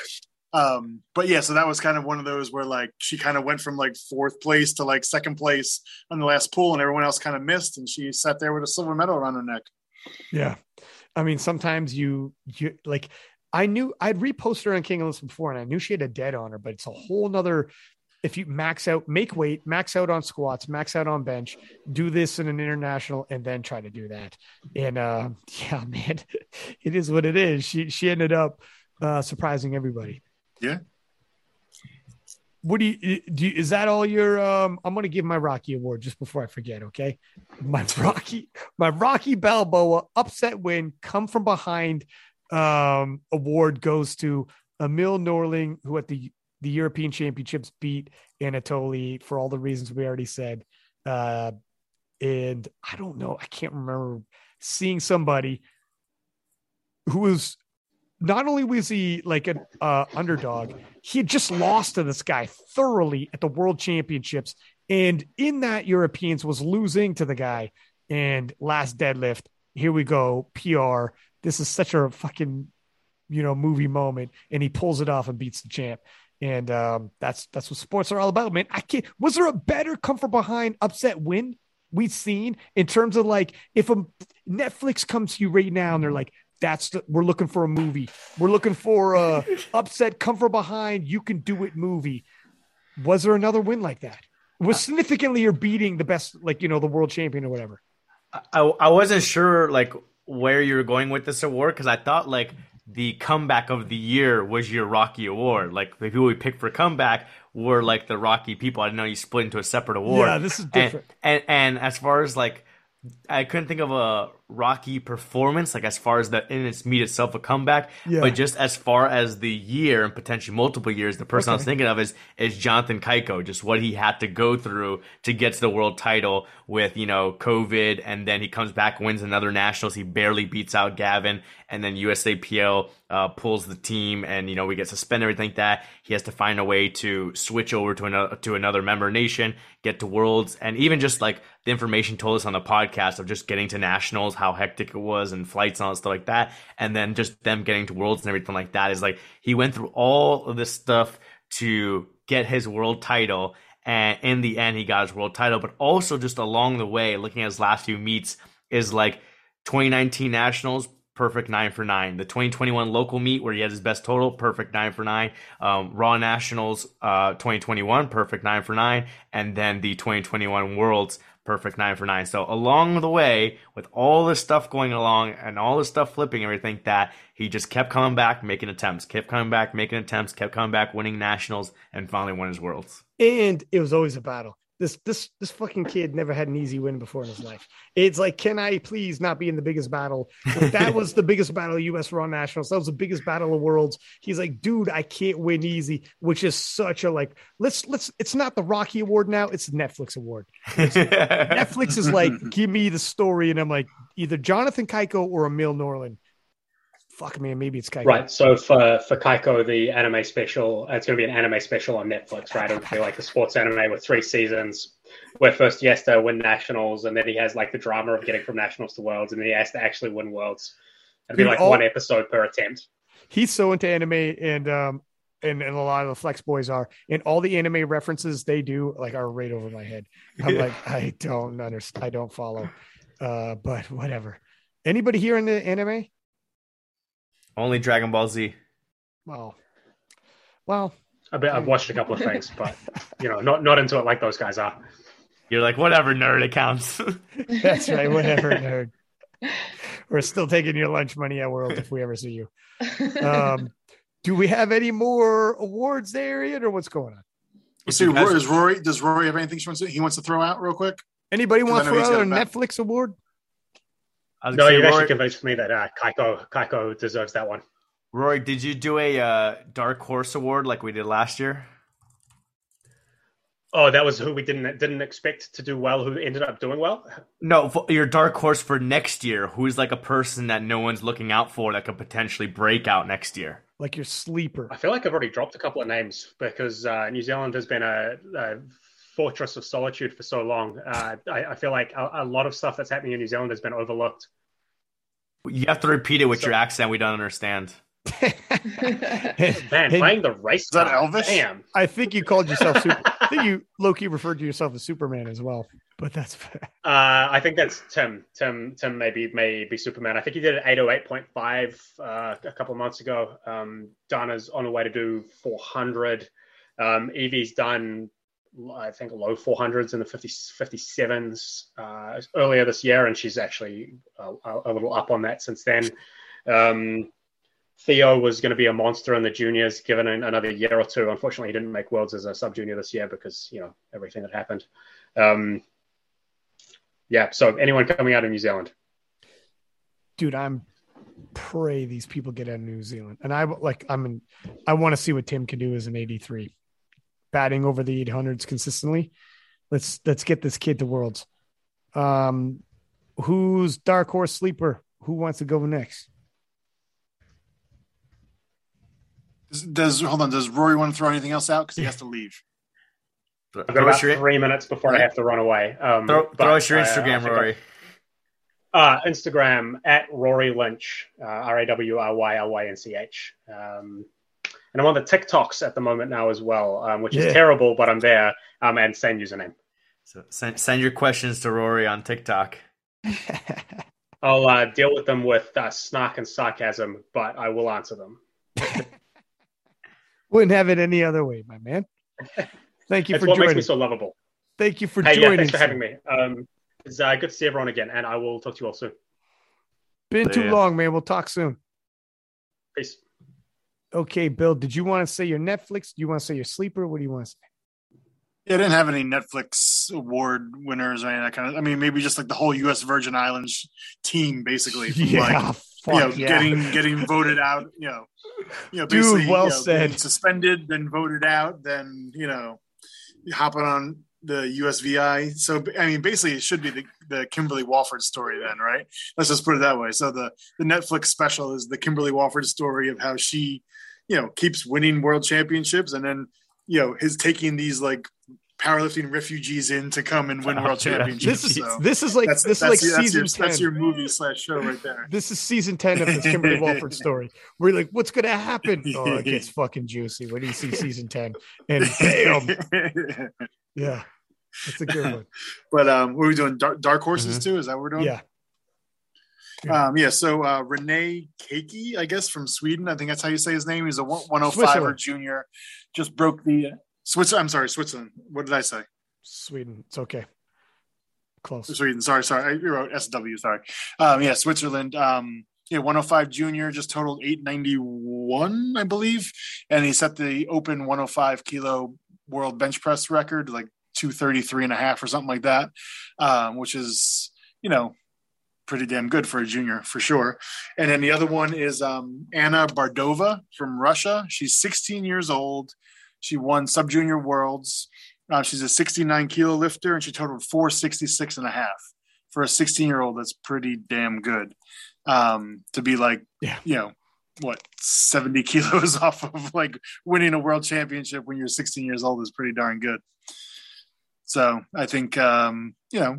Um, but yeah, so that was kind of one of those where like she kind of went from like fourth place to like second place on the last pool, and everyone else kind of missed, and she sat there with a silver medal around her neck. Yeah. I mean, sometimes you you like I knew I'd reposted her on King of List before and I knew she had a dead on her, but it's a whole nother if you max out, make weight, max out on squats, max out on bench, do this in an international, and then try to do that. And uh yeah, man, it is what it is. She she ended up uh surprising everybody. Yeah. What do you do? You, is that all your? Um, I'm going to give my Rocky Award just before I forget. Okay, my Rocky, my Rocky Balboa upset win, come from behind. Um, award goes to Emil Norling, who at the the European Championships beat Anatoly for all the reasons we already said. Uh, and I don't know, I can't remember seeing somebody who was not only was he like an uh, underdog, he had just lost to this guy thoroughly at the World Championships, and in that Europeans was losing to the guy. And last deadlift, here we go, PR. This is such a fucking you know movie moment, and he pulls it off and beats the champ. And um, that's that's what sports are all about, man. I can't. Was there a better come from behind upset win we've seen in terms of like if a Netflix comes to you right now and they're like, That's the, we're looking for a movie. We're looking for uh, a upset, come from behind, you can do it movie. Was there another win like that? Was significantly you're beating the best, like you know, the world champion or whatever. I, I wasn't sure like where you were going with this award because I thought like the comeback of the year was your Rocky award. Like the people we picked for comeback were like the Rocky people. I didn't know you split into a separate award. Yeah, this is different. And, and and as far as like I couldn't think of a Rocky performance, like as far as the in its meat itself a comeback, Yeah. but just as far as the year and potentially multiple years, the person I was thinking of is is Jonathan Cayco, just what he had to go through to get to the world title with you know COVID, and then he comes back, wins another nationals, he barely beats out Gavin, and then USAPL uh, pulls the team, and you know we get suspended, everything like that. He has to find a way to switch over to another to another member nation, get to worlds, and even just like the information told us on the podcast of just getting to nationals, how hectic it was, and flights and all stuff like that, and then just them getting to worlds and everything like that is like he went through all of this stuff to get his world title. And in the end, he got his world title. But also, just along the way, looking at his last few meets, is like 2019 Nationals, perfect nine for nine. The 2021 local meet where he had his best total, perfect nine for nine. Um, Raw Nationals uh, 2021, perfect nine for nine. And then the 2021 Worlds, perfect nine for nine. So along the way, with all this stuff going along and all this stuff flipping, everything that he just kept coming back, making attempts, kept coming back, making attempts, kept coming back, winning nationals, and finally won his worlds. and it was always a battle. This this this fucking kid never had an easy win before in his life. It's like, can I please not be in the biggest battle? That was the biggest battle of U.S. Raw Nationals. That was the biggest battle of worlds. He's like, dude, I can't win easy, which is such a like. Let's let's. It's not the Rocky Award now. It's the Netflix Award. Netflix is like, give me the story, and I'm like, either Jonathan Cayco or Emil Norling. Fuck man, maybe it's Cayco. Right. So for for Cayco, the anime special, it's going to be an anime special on Netflix, right? It'll be like a sports anime with three seasons, where first he has to win nationals, and then he has like the drama of getting from nationals to worlds, and then he has to actually win worlds. It'll be Dude, like all- one episode per attempt. he's so into anime and um and, and a lot of the flex boys are and all the anime references they do like are right over my head i'm Yeah. like i don't understand i don't follow uh but whatever anybody here in the anime Only Dragon Ball Z. well well I bet I've watched a couple of things, but you know, not not into it like those guys are. You're like, whatever, nerd, it counts. that's right whatever nerd we're still taking your lunch money at world if we ever see you um do we have any more awards there Ian, or what's going on Let's see, Rory, is Rory, does Rory have anything she wants to, he wants to throw out real quick? anybody want know for he's got another a back- netflix award I was No, you've actually convinced me that uh, Cayco Cayco deserves that one. Rory, did you do a uh, Dark Horse Award like we did last year? Oh, that was who we didn't didn't expect to do well, who ended up doing well. No, your Dark Horse for next year. Who's like a person that no one's looking out for that could potentially break out next year? like your sleeper I feel like I've already dropped a couple of names because uh, New Zealand has been a, a fortress of solitude for so long. Uh, I, I feel like a, a lot of stuff that's happening in New Zealand has been overlooked. You have to repeat it with So- your accent. We don't understand. Man, And playing the race. Is that Elvis? Damn. I think you called yourself super. I think you Loki referred to yourself as Superman as well. But that's fair. Uh, I think that's Tim. Tim. Tim maybe may be Superman. I think he did an 808.5 uh, a couple of months ago. Um, Dana's on the way to do 400. Um, Evie's done, I think, low 400s in the 50, 57s uh, earlier this year, and she's actually a, a little up on that since then. Um, Theo was going to be a monster in the juniors, given an, another year or two. Unfortunately, he didn't make worlds as a sub junior this year because you know everything that happened. Um, yeah, so anyone coming out of New Zealand. Dude, I'm pray these people get out of New Zealand. And I like I'm in I want to see what Tim can do as an 83. Batting over the 800s consistently. Let's let's get this kid to worlds. Um who's dark horse sleeper? Who wants to go next? Does, does hold on? Does Rory want to throw anything else out because he has to leave? Throw, I've got about us your, three minutes before I have to run away. Um, throw, but throw us your I- I Instagram, think I- Rory. Uh, Instagram at Rory Lynch, uh, R A W R Y L Y N C H. Um, and I'm on the TikToks at the moment now as well, um, which Yeah. is terrible, but I'm there. Um, and same username. So send, send your questions to Rory on TikTok. I'll uh, deal with them with uh, snark and sarcasm, but I will answer them. Wouldn't have it any other way, my man. Thank you That's for what joining. makes me so lovable. Thank you for Hey, joining. yeah, thanks for having me. Um, it's uh, good to see everyone again, and I will talk to you all soon. Been too long, man. We'll talk soon. Peace. Okay, Bill. Did you want to say your Netflix? Do you want to say your sleeper? What do you want to say? Yeah, I didn't have any Netflix award winners or any of that kind of. I mean, maybe just like the whole U.S. Virgin Islands team, basically. From like Yeah, you know, fuck yeah. getting getting voted out. You know, you know, Dude, well you know, said. Suspended, then voted out, then you know, hopping on the USVI. So I mean, basically, it should be the, the Kimberly Walford story, then, right? Let's just put it that way. So the the Netflix special is the Kimberly Walford story of how she, you know, keeps winning world championships, and then you know, his taking these like powerlifting refugees in to come and win Oh, world yeah. championships. This is so this is like that's, this that's, is like that's, season your, that's your movie slash show right there. This is season ten of this Kimberly Walford story. We're like, what's gonna happen? Oh, it gets fucking juicy when do you see season ten, and bam, yeah, that's a good one. but um, what are we doing? Dark, dark horses too? Is that what we're doing? Yeah, Um, yeah. So uh, Renee Keiki, I guess from Sweden. I think that's how you say his name. He's a 105er Switzerland. junior. Just broke the Swiss. I'm sorry, Switzerland. What did I say? Sweden. It's okay. Close. Sweden. Sorry, sorry. I wrote SW. Sorry. Um, yeah, Switzerland. Um, yeah, 105 junior just totaled 891, I believe, and he set the open 105 kilo world bench press record, like 233 and a half or something like that, um, which is you know pretty damn good for a junior for sure. And then the other one is um, Anna Bardova from Russia. She's 16 years old. She won sub junior worlds. Uh, she's a 69 kilo lifter and she totaled 466 and a half for a 16 year old. That's pretty damn good. Um, to be like, Yeah. you know, what 70 kilos off of like winning a world championship when you're 16 years old is pretty darn good. So I think, um, you know,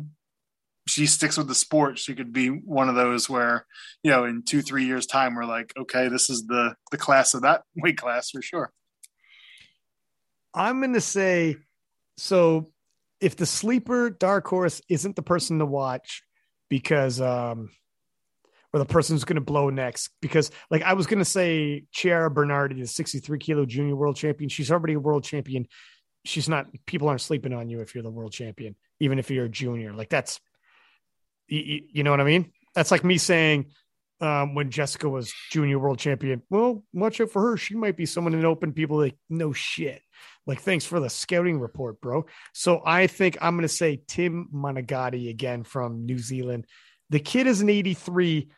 she sticks with the sport. She could be one of those where, you know, in two, three years time, we're like, okay, this is the, the class of that weight class for sure. I'm gonna say so if the sleeper dark horse isn't the person to watch because um or the person who's gonna blow next because like I was gonna say Chiara Bernardi, the 63 kilo junior world champion. She's already a world champion. She's not people aren't sleeping on you if you're the world champion, even if you're a junior. Like that's you, you know what I mean? That's like me saying um, when Jessica was junior world champion. Well, watch out for her. She might be someone in open. People like no shit. Like thanks for the scouting report, bro. So I think I'm gonna say Tim Monagati again from New Zealand. The kid is an 83.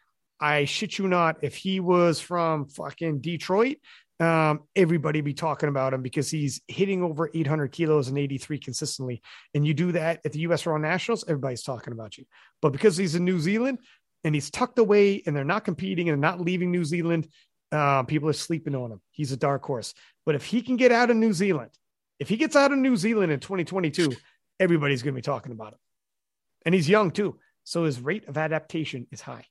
I shit you not. If he was from fucking Detroit, um, everybody be talking about him because he's hitting over 800 kilos and 83 consistently. And you do that at the U.S. Raw Nationals, everybody's talking about you. But because he's in New Zealand and he's tucked away and they're not competing and they're not leaving New Zealand, uh, people are sleeping on him. He's a dark horse. But if he can get out of New Zealand, if he gets out of New Zealand in 2022, everybody's going to be talking about him. And he's young too. So his rate of adaptation is high.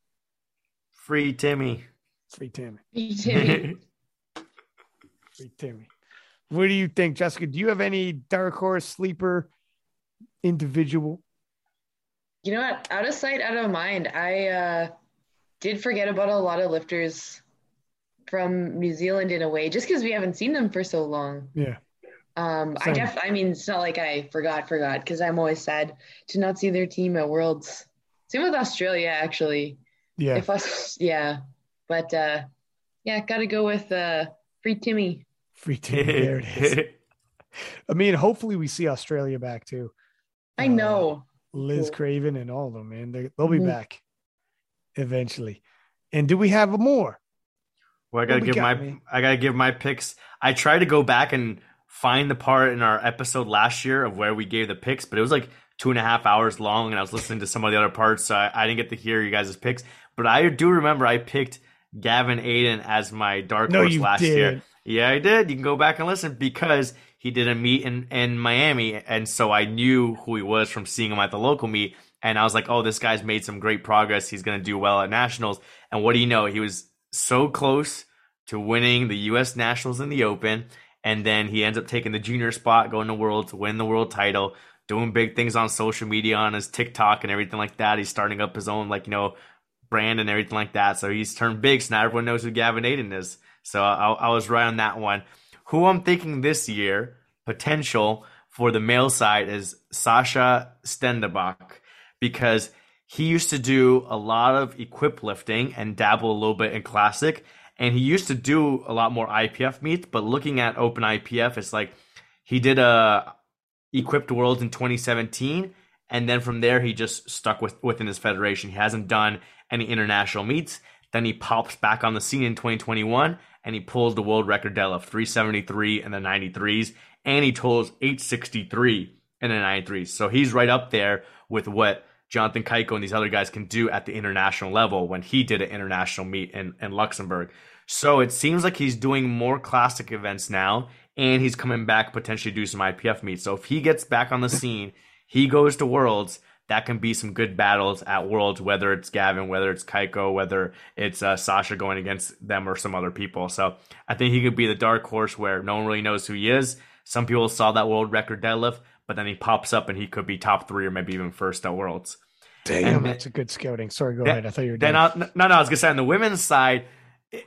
Free Timmy. Free Timmy. Timmy. Free Timmy. What do you think, Jessica? Do you have any dark horse sleeper individual? You know what? Out of sight, out of mind. I uh, did forget about a lot of lifters from New Zealand in a way, just because we haven't seen them for so long. Yeah. Um, I def- I mean, it's not like I forgot, forgot, because I'm always sad to not see their team at Worlds. Same with Australia, actually. Yeah. If us, yeah, but uh, yeah, got to go with uh, Free Timmy. Free Timmy. There it is. I mean, hopefully we see Australia back too. I Uh, know. Liz Cool. Craven and all of them, man. They, they'll be Mhm. back eventually. And do we have more? Well, I gotta give got, my man? I gotta give my picks. I tried to go back and find the part in our episode last year of where we gave the picks, but it was like two and a half hours long, and I was listening to some of the other parts, so I, I didn't get to hear you guys' picks. But I do remember I picked Gavin Adin as my dark No, horse you last did. year. Yeah, I did. You can go back and listen because he did a meet in, in Miami, and so I knew who he was from seeing him at the local meet. And I was like, oh, this guy's made some great progress. He's going to do well at nationals. And what do you know? He was so close to winning the U.S. Nationals in the Open, and then he ends up taking the junior spot, going to World to win the world title, doing big things on social media, on his TikTok and everything like that. He's starting up his own like you know brand and everything like that. So he's turned big. So now everyone knows who Gavin Adin is. So I, I was right on that one. Who I'm thinking this year, potential for the male side is Sasha Stenderbach because he used to do a lot of equip lifting and dabble a little bit in classic. And he used to do a lot more IPF meets, but looking at open IPF, it's like he did a equipped worlds in 2017 and then from there he just stuck with within his federation he hasn't done any international meets then he pops back on the scene in 2021 and he pulls the world record deadlift 373 in the 93s and he totals 863 in the 93s so he's right up there with what jonathan Cayco and these other guys can do at the international level when he did an international meet in, in luxembourg so it seems like he's doing more classic events now and he's coming back potentially do some IPF meets. So if he gets back on the scene, he goes to Worlds. That can be some good battles at Worlds, whether it's Gavin, whether it's Cayco, whether it's uh, Sasha going against them or some other people. So I think he could be the dark horse where no one really knows who he is. Some people saw that world record deadlift, but then he pops up and he could be top three or maybe even first at Worlds. Damn, And- that's a good scouting. Sorry, go Then- ahead. I thought you were Then done. I, no, no, I was gonna say on the women's side,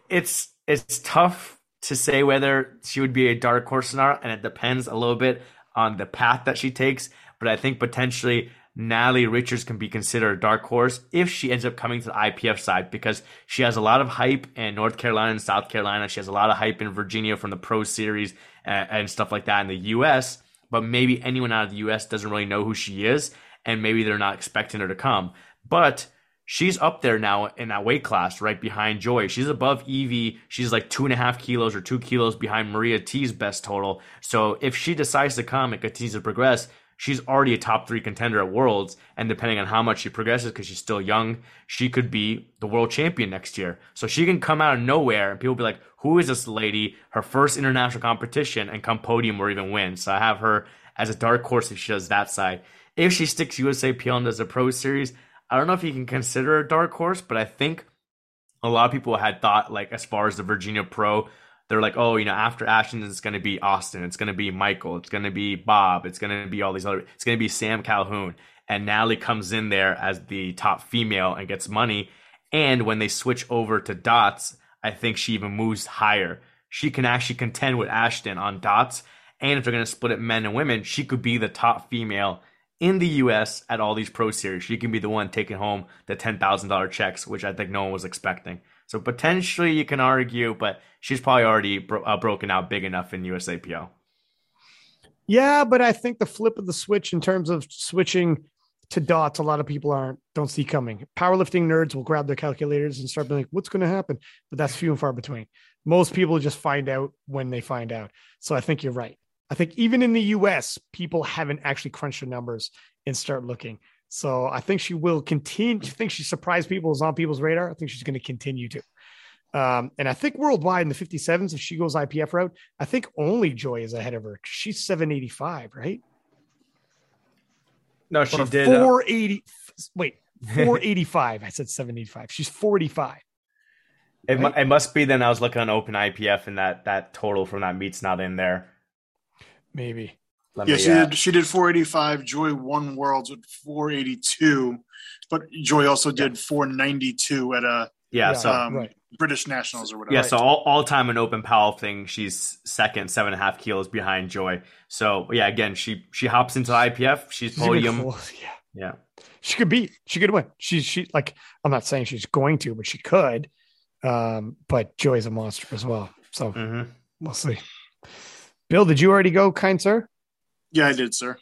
it's it's tough to say whether she would be a dark horse or not, and it depends a little bit on the path that she takes. But I think potentially Natalie Richards can be considered a dark horse if she ends up coming to the IPF side because she has a lot of hype in North Carolina and South Carolina. She has a lot of hype in Virginia from the Pro Series and, and stuff like that in the U.S. But maybe anyone out of the U.S. doesn't really know who she is, and maybe they're not expecting her to come. But she's up there now in that weight class right behind Joy. She's above Evie. She's like two and a half kilos or two kilos behind Maria Htee's best total. So if she decides to come and continues to progress, she's already a top three contender at Worlds. And depending on how much she progresses, because she's still young, she could be the world champion next year. So she can come out of nowhere and people be like, who is this lady? Her first international competition and come podium or even win. So I have her as a dark horse if she does that side. If she sticks USAPL and does a pro series, I don't know if you can consider a dark horse, but I think a lot of people had thought like as far as the Virginia Pro, they're like, oh, you know, after Ashton, it's going to be Austin, it's going to be Michael, it's going to be Bob, it's going to be all these other, it's going to be Sam Calhoun, and Natalie comes in there as the top female and gets money. And when they switch over to dots, I think she even moves higher. She can actually contend with Ashton on dots, and if they're going to split it men and women, she could be the top female in the US at all these pro series. She can be the one taking home the $10,000 checks, which I think no one was expecting. So potentially you can argue, but she's probably already bro- uh, broken out big enough in USAPL. Yeah, but I think the flip of the switch in terms of switching to dots, a lot of people aren't don't see coming. Powerlifting nerds will grab their calculators and start being like, "What's going to happen?" But that's few and far between. Most people just find out when they find out. So I think you're right. I think even in the U.S., people haven't actually crunched the numbers and start looking. So I think she will continue. I think she surprised people, is on people's radar. I think she's going to continue to. Um, and I think worldwide in the 57s, if she goes IPF route, I think only Joy is ahead of her. She's 785, right? No, she did. uh, 480. Wait, 485. I said 785. She's 45. it, mu- right? it must be then I was looking on Open IPF and that, that total from that meet's not in there. Maybe. Let Yeah, me, she uh, did. She did 485. Joy won worlds with 482, but Joy also did 492 at a yeah, Yeah. so um, right. British Nationals or whatever. Yeah, so all, all time in open powerlifting, she's second, seven and a half kilos behind Joy. So yeah, again, she she hops into IPF, she's She's gonna podium. Yeah. Yeah, She could beat. She could win. She's she like I'm not saying she's going to, but she could. Um, but Joy's a monster as well. So hmm we'll see. Bill, did you already go, kind sir? Yeah, I did, sir.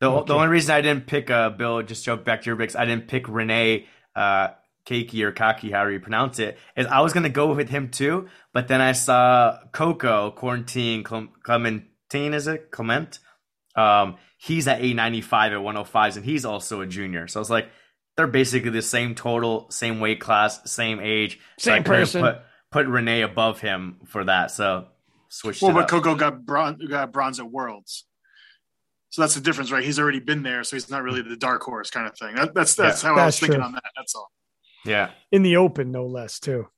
The, Okay. the only reason I didn't pick uh, Bill, just joke back to your picks, I didn't pick Renee uh, Keiki or Kaki, however you pronounce it, is I was going to go with him too, but then I saw Coco, Quarantine, Clem- Clementine, is it? Clement? Um, he's at 895 at 105s, and he's also a junior. So I was like, they're basically the same total, same weight class, same age. So Same couldn't person. Put, put Renee above him for that, so switched Well, it but up. Coco got bronze, got bronze at Worlds. So that's the difference, right? He's already been there, so he's not really the dark horse kind of thing. That, that's that's how I was That's thinking true. on that. That's all. yeah. In the open, no less, too.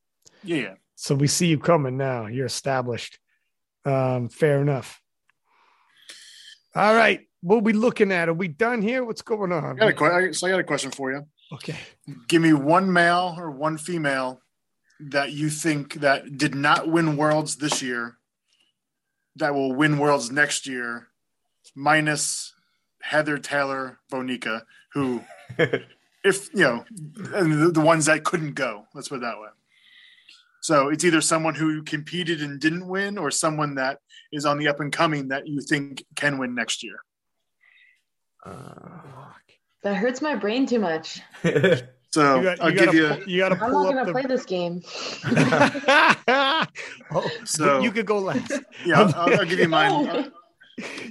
Yeah, yeah. So we see you coming now. You're established. Um, fair enough. All right. What are we looking at? Are we done here? What's going on? I got a que- so I got a question for you. Okay. Give me one male or one female that you think that did not win worlds this year that will win worlds next year, minus Heather Taylor Bonica, who, if you know, and the, the ones that couldn't go. Let's put it that way. So it's either someone who competed and didn't win, or someone that is on the up and coming that you think can win next year. Uh, that hurts my brain too much. So You got, I'll give gotta, you. you gotta I'm pull not gonna play this game. oh, So- you could go last. Yeah, I'll, I'll give you mine.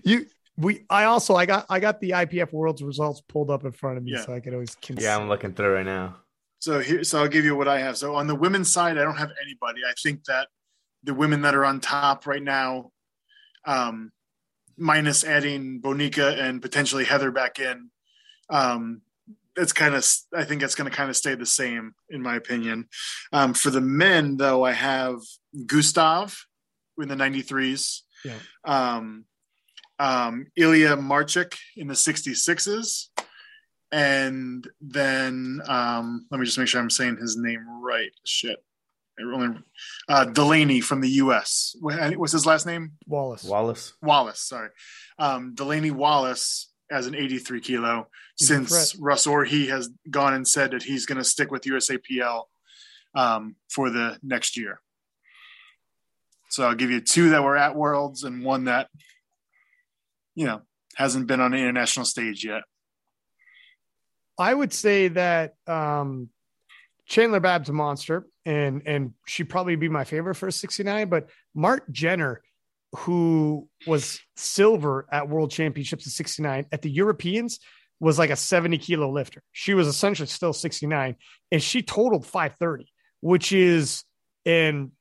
You we I also I got I got the IPF Worlds results pulled up in front of me, Yeah. so I could always consider. yeah, I'm looking through right now. So here, so I'll give you what I have. So on the women's side, I don't have anybody. I think that the women that are on top right now, um, minus adding Bonica and potentially Heather back in, um, it's kind of. I think it's going to kind of stay the same, in my opinion. Um, for the men, though, I have Gustav in the 93s. Yeah. Um, um, Ilya Marchik in the 66s and then um, let me just make sure I'm saying his name right. Shit, uh, Delaney from the U.S. What- What's his last name? Wallace. Wallace. Wallace. Sorry, um, Delaney Wallace as an 83 kilo. He's Since threat. Russ Orhii has gone and said that he's going to stick with USAPL um, for the next year. So I'll give you two that were at Worlds and one that, you know, hasn't been on the international stage yet. I would say that um, Chandler Babb's a monster, and and she'd probably be my favorite for a 69. But Mark Jenner, who was silver at World Championships in 69 at the Europeans, was like a 70 kilo lifter. She was essentially still 69, and she totaled 530, which is and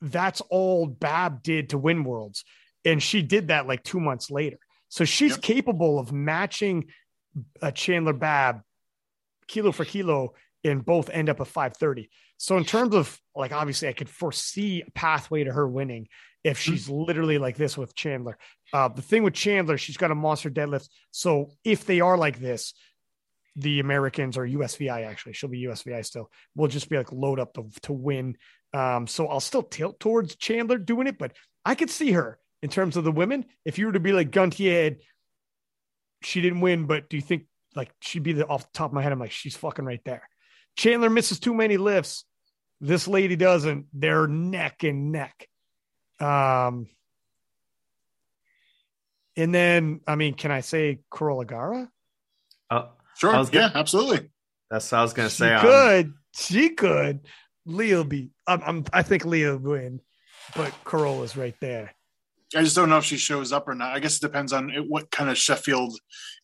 that's all Babb did to win worlds, and she did that like two months later. So she's Yep. capable of matching a Chandler Babb kilo for kilo and both end up at 530. So in terms of like obviously I could foresee a pathway to her winning if she's literally like this with Chandler. Uh, the thing with Chandler, she's got a monster deadlift. So if they are like this, the Americans or USVI actually, she'll be USVI still. We'll just be like load up to, to win. Um, so I'll still tilt towards Chandler doing it, but I could see her in terms of the women. If you were to be like Guntier, to she didn't win, but do you think like she'd be the off the top of my head? I'm like, she's fucking right there. Chandler misses too many lifts. This lady doesn't. They're neck and neck. Um, and then I mean, can I say Carola Garra? Oh, Sure. I was yeah, absolutely. that's what I was gonna She say. um, could. She could. Leah will be. I'm, I'm, I think Leah will win, but Carola's right there. I just don't know if she shows up or not. I guess it depends on it- what kind of Sheffield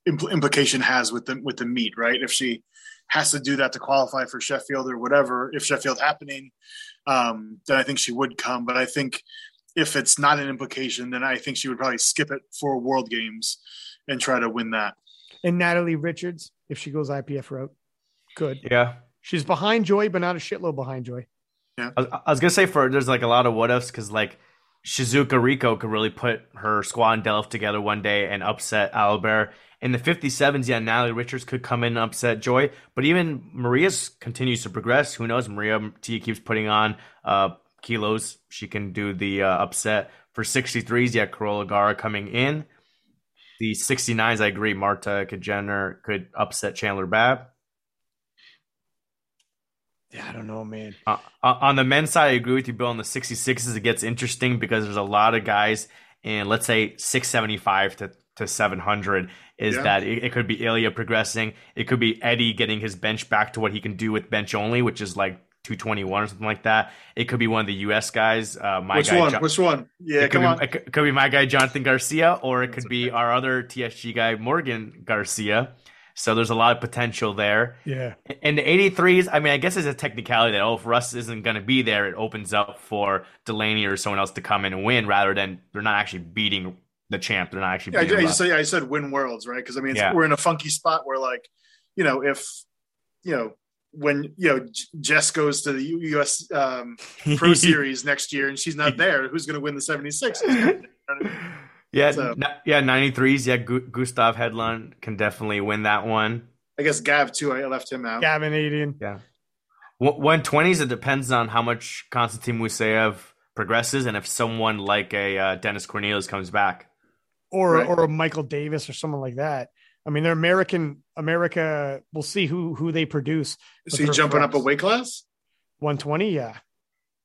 impl- implication has with the with the meet, right? If she has to do that to qualify for Sheffield or whatever, if Sheffield happening, um, then I think she would come. But I think if it's not an implication, then I think she would probably skip it for World Games and try to win that. And Natalie Richards, if she goes IPF route, good. Yeah. She's behind Joy, but not a shitload behind Joy. I was, I was gonna say for there's like a lot of what ifs because like Shizuka Rico could really put her squad and Delph together one day and upset Albert. In the 57s, yeah, Natalie Richards could come in and upset Joy, but even Maria's continues to progress. Who knows? Maria Htee keeps putting on uh, kilos. She can do the uh, upset. For 63s, yeah, Carola Garra coming in. The 69s, I agree. Marta Kajener could upset Chandler Babb. Yeah, I don't know, man. Uh, uh, on the men's side, I agree with you, Bill. On the 66s, it gets interesting because there's a lot of guys in, let's say, 675 to, to 700. Is Yeah. that it, it could be Ilya progressing? It could be Eddie getting his bench back to what he can do with bench only, which is like 221 or something like that. It could be one of the U.S. guys. Uh, my Which guy, one? Jo- Which one? Yeah, it could, come on. be, it could- it could be my guy Jonathan Garcia, or it could be our other TSG guy Morgan Garcia. So there's a lot of potential there. Yeah. And the 83s, I mean, I guess it's a technicality that oh, if Russ isn't going to be there, it opens up for Delaney or someone else to come in and win rather than they're not actually beating the champ. They're not actually Yeah, I, beating I Russ. just I said win worlds, right? Because I mean, it's, Yeah. we're in a funky spot where, like, you know, if you know when you know J- Jess goes to the U- U.S. Um, Pro Series next year and she's not there, who's going to win the 76? yeah, So- n- yeah, 93s. Yeah, Gu- Gustav Hedlund can definitely win that one. I guess Gav too. I left him out. Gavin Adin. Yeah. One twenties. It depends on how much Konstantin Musayev progresses, and if someone like a uh, Dennis Cornelius comes back, or Right. or a Michael Davis or someone like that. I mean, they're American. America. We'll see who who they produce. Is he jumping up a weight class? 120. Yeah,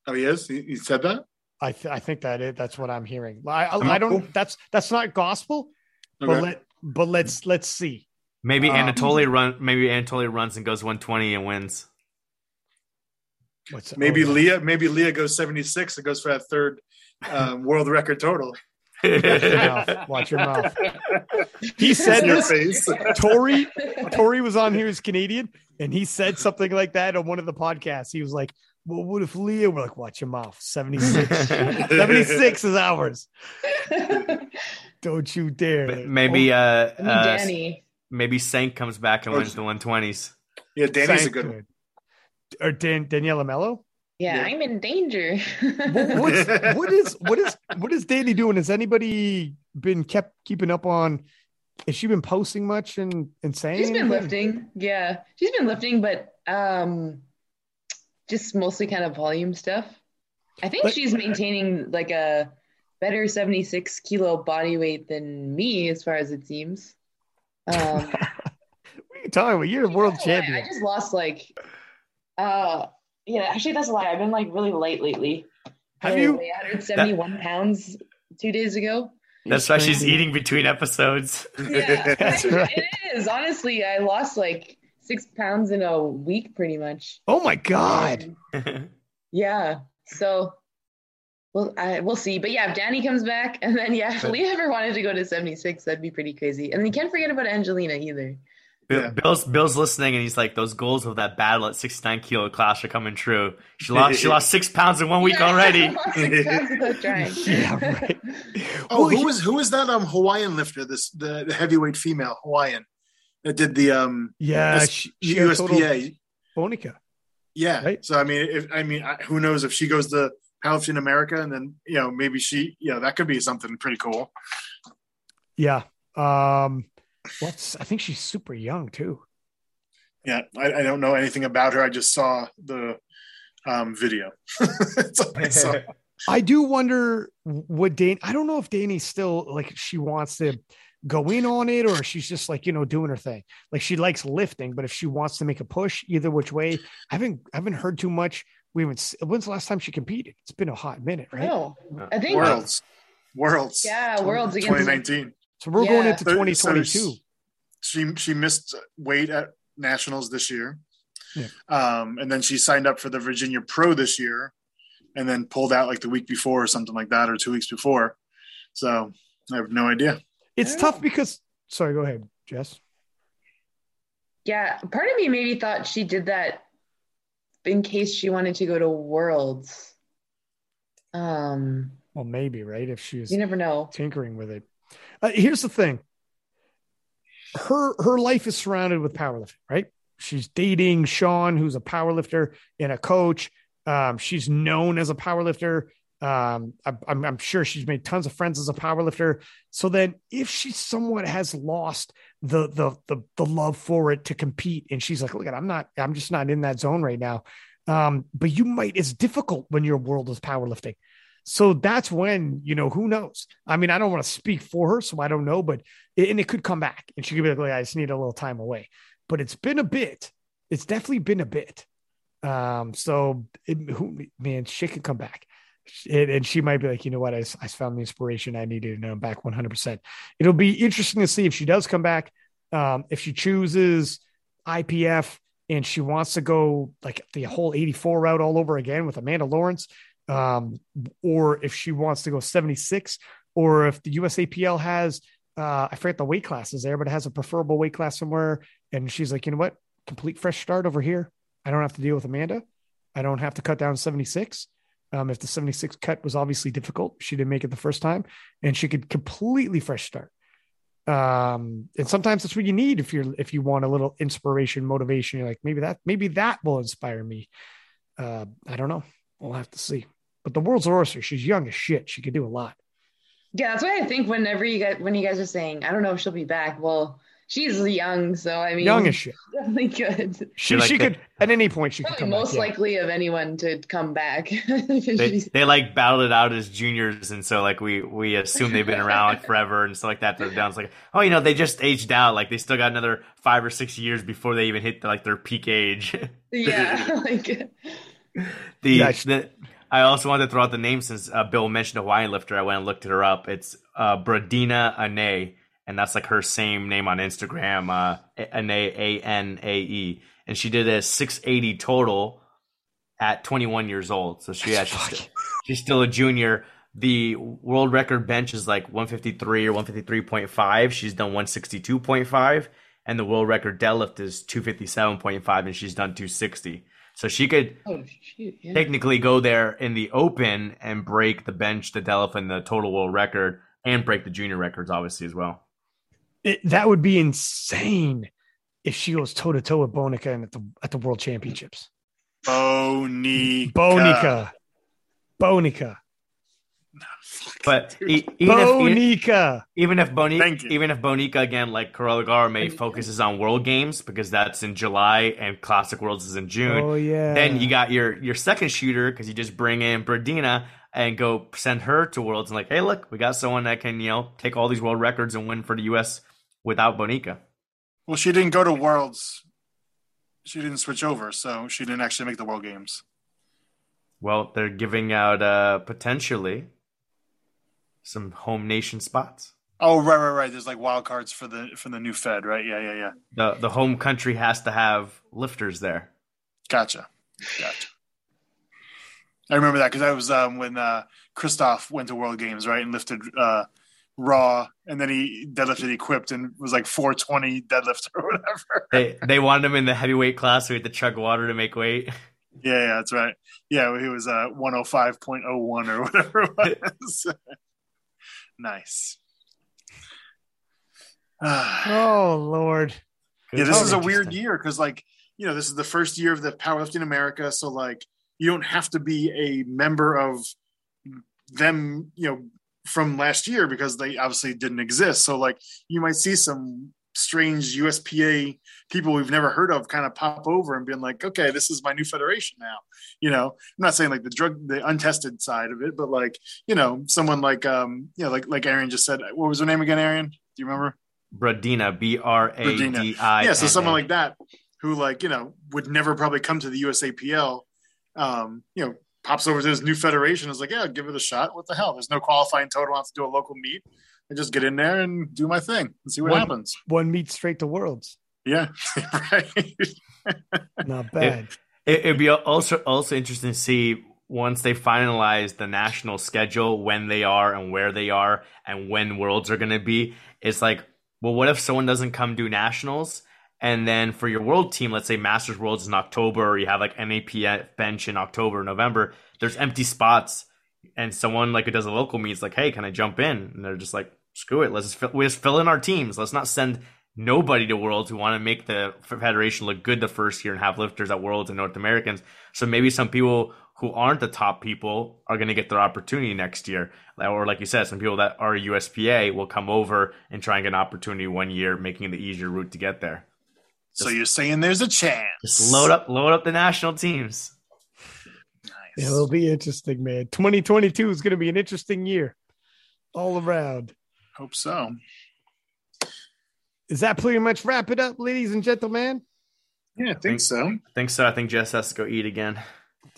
Oh, he is. He, he said that. I th- I think that it. That's what I'm hearing. I I, I don't. cool. That's that's not gospel. But let but let's let's see. maybe Um, Anatoly run. Maybe Anatoly runs and goes one twenty and wins. What's Maybe oh. Leah. Maybe Leah goes seventy six and goes for that third um, world record total. Watch your mouth. Watch your mouth. He said Your this. face. Tori Tori was on here as Canadian, and he said something like that on one of the podcasts. He was like, "Well, what if Leah?" We're like, "Watch your mouth." 76. 76 is ours. Don't you dare. maybe uh, I uh Danny. maybe Sank comes back and Oh, wins the one twenties. Yeah, Danny's a good one. Or Dan, Daniela Mello. Yeah, Yeah. I'm in danger. What, what's, what is what is what is Danny doing? Has anybody been kept keeping up on? Has she been posting much and and saying? She's been anything? lifting. Yeah, she's been lifting, but um, just mostly kind of volume stuff. I think But- she's maintaining like a better 76 kilo body weight than me, as far as it seems. Um, What are you talking about? You're a world champion. I just lost like, uh, yeah. Actually, that's a lie. I've been like really light lately. Have I you? weighed 171 pounds two days ago. That's why she's eating between episodes. Yeah, That's right. it is. Honestly, I lost like six pounds in a week, pretty much. Oh my god! Yeah. So, well, I, we'll see. But yeah, if Danny comes back, and then yeah, if Leah ever wanted to go to 76, that'd be pretty crazy. And you can't forget about Angelina either. Bill, Yeah. Bill's Bill's listening and he's like, those goals of that battle at 69 kilo class are coming true. She lost she lost six pounds in one week Yeah, already. I lost six pounds without trying. Yeah, right. Oh, Well, who was who was that um Hawaiian lifter? This the, the heavyweight female Hawaiian that did the um Yeah, she, USPA. Bonica. Yeah. Right. So I mean, if I mean, who knows if she goes to powerlifting America and then you know maybe she you know that could be something pretty cool. Yeah. Um. What's I think she's super young too. Yeah, I, I don't know anything about her. I just saw the um video. I do wonder what Dane. I don't know if Danny's still like she wants to go in on it or she's just like you know doing her thing. Like she likes lifting, but if she wants to make a push, either which way, I haven't I haven't heard too much. We haven't. When's the last time she competed? It's been a hot minute, right? No, I think Worlds, Worlds. Yeah, Worlds against- 2019. So we're going into So- so 2022. She she missed weight at nationals this year, Yeah. um, and then she signed up for the Virginia Pro this year, and then pulled out like the week before or something like that, or two weeks before. So I have no idea. It's tough because. Sorry, go ahead, Jess. Yeah, part of me maybe thought she did that in case she wanted to go to Worlds. Um, Well, maybe right if she's you never know. tinkering with it. Uh, here's the thing. Her her life is surrounded with powerlifting, right? She's dating Sean, who's a powerlifter and a coach. Um, she's known as a powerlifter. Um, I, I'm, I'm sure she's made tons of friends as a powerlifter. So then, if she somewhat has lost the the the the love for it to compete, and she's like, "Look, at, I'm not. I'm just not in that zone right now." Um, but you might. It's difficult when your world is powerlifting. So that's when, you know, who knows? I mean, I don't want to speak for her, so I don't know, but and it could come back and she could be like, I just need a little time away. But it's been a bit. It's definitely been a bit. Um, so it, who, man, she could come back. And, and she might be like, you know what? I, I found the inspiration I needed and I'm back 100%. It'll be interesting to see if she does come back. Um, if she chooses IPF and she wants to go like the whole 84 route all over again with Amanda Lawrence, um, or if she wants to go 76, or if the USAPL has, uh, I forget the weight classes there, but it has a preferable weight class somewhere. And she's like, you know what? Complete fresh start over here. I don't have to deal with Amanda. I don't have to cut down 76. Um, if the 76 cut was obviously difficult, she didn't make it the first time, and she could completely fresh start. Um, and sometimes that's what you need if you're if you want a little inspiration, motivation. You're like, maybe that maybe that will inspire me. Uh, I don't know. We'll have to see. But the world's oyster. She's young as shit. She could do a lot. Yeah, that's why I think whenever you guys when you guys are saying, I don't know if she'll be back. Well, she's young, so I mean, Young as shit. definitely good. She, like she the- could at any point she could Probably come most back. yeah. likely of anyone to come back. They, they like battled it out as juniors, and so like we we assume they've been around like forever and stuff like that. They're down. It's like, oh, you know, they just aged out. Like they still got another five or six years before they even hit like their peak age. yeah, like The, Yeah, the I also wanted to throw out the name since uh, Bill mentioned a Hawaiian lifter. I went and looked her up. It's uh, Bradina Anae, and that's like her same name on Instagram, uh, Anae A N A E, and she did a 680 total at 21 years old. So she yeah, she's, still, she's still a junior. The world record bench is like 153 or 153.5. She's done 162.5, and the world record deadlift is 257.5, and she's done 260. So she could oh shoot, yeah. technically go there in the open and break the bench, the deadlift, and the total world record, and break the junior records, obviously as well. It, that would be insane if she goes toe to toe with Bonica and at the at the World Championships. Bonica. Bonica, Bonica, But e- even if Bonica. even if Bonica, even if Bonica again, like Carola Garme, focuses on World Games because that's in July and Classic Worlds is in June. Oh yeah. Then you got your your second shooter because you just bring in Bradina and go send her to Worlds and like, hey, look, we got someone that can you know take all these world records and win for the U.S. without Bonica. Well, she didn't go to Worlds. She didn't switch over, so she didn't actually make the World Games. Well, they're giving out uh, potentially some home nation spots. Oh, right, right, right. There's like wild cards for the for the new Fed, right? Yeah, yeah, yeah. The the home country has to have lifters there. Gotcha, gotcha. I remember that because that was um, when uh, Christoph went to World Games, right, and lifted uh, raw, and then he deadlifted equipped and was like 420 deadlift or whatever. They they wanted him in the heavyweight class so he had to chug water to make weight. Yeah, yeah, that's right. Yeah, he was uh, 105.01 or whatever it was. nice. oh Lord. yeah, this Oh, is a weird year because, like, you know, this is the first year of the powerlifting America, so like, you don't have to be a member of them, you know, from last year because they obviously didn't exist. So like, you might see some strange USPA people we've never heard of kind of pop over and being like, okay, this is my new federation now. You know, I'm not saying like the drug, the untested side of it, but like, you know, someone like, um, you know, like like Arian just said, what was her name again, Arian? Do you remember? Bradina, B R A D I. yeah, so someone like that who like you know would never probably come to the USAPL, um, you know, pops over to this new federation is like, yeah, give it a shot. What the hell? There's no qualifying total. I have to do a local meet. I just get in there and do my thing and see what One- happens. One meet straight to worlds. Yeah, right. Not bad. It, it'd be also also interesting to see once they finalize the national schedule when they are and where they are and when worlds are going to be. It's like, well, what if someone doesn't come do nationals? And then for your world team, let's say Masters Worlds in October, or you have like NAP bench in October, November, there's empty spots. And someone like who does a local meets like, hey, can I jump in? And they're just like, screw it. Let's just fill, we just fill in our teams. Let's not send nobody to Worlds who want to make the federation look good the first year and have lifters at Worlds and North Americans. So maybe some people who aren't the top people are going to get their opportunity next year. Or like you said, some people that are USPA will come over and try and get an opportunity one year, making it the easier route to get there. So you're saying there's a chance? Just load up, load up the national teams. Nice. It'll be interesting, man. 2022 is going to be an interesting year all around. Hope so. Is that pretty much wrap it up, ladies and gentlemen? Yeah, I think so. I think so. I think Jess has to go eat again.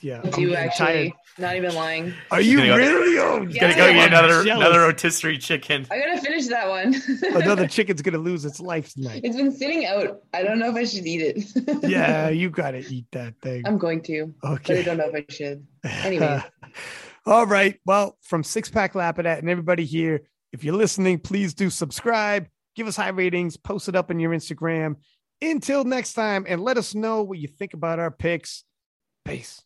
Yeah. I I'm do actually. tired. Not even lying. Are you Gonna go- really? Oh, Gonna go get another jealous. another rotisserie chicken. I gotta finish that one. Another chicken's going to lose its life tonight. It's been sitting out. I don't know if I should eat it. Yeah, you got to eat that thing. I'm going to, but I don't know if I should. Anyway. All right. Well, from Six Pack Lapidat and everybody here, if you're listening, please do subscribe, give us high ratings, post it up on your Instagram. Until next time, and let us know what you think about our picks. Peace.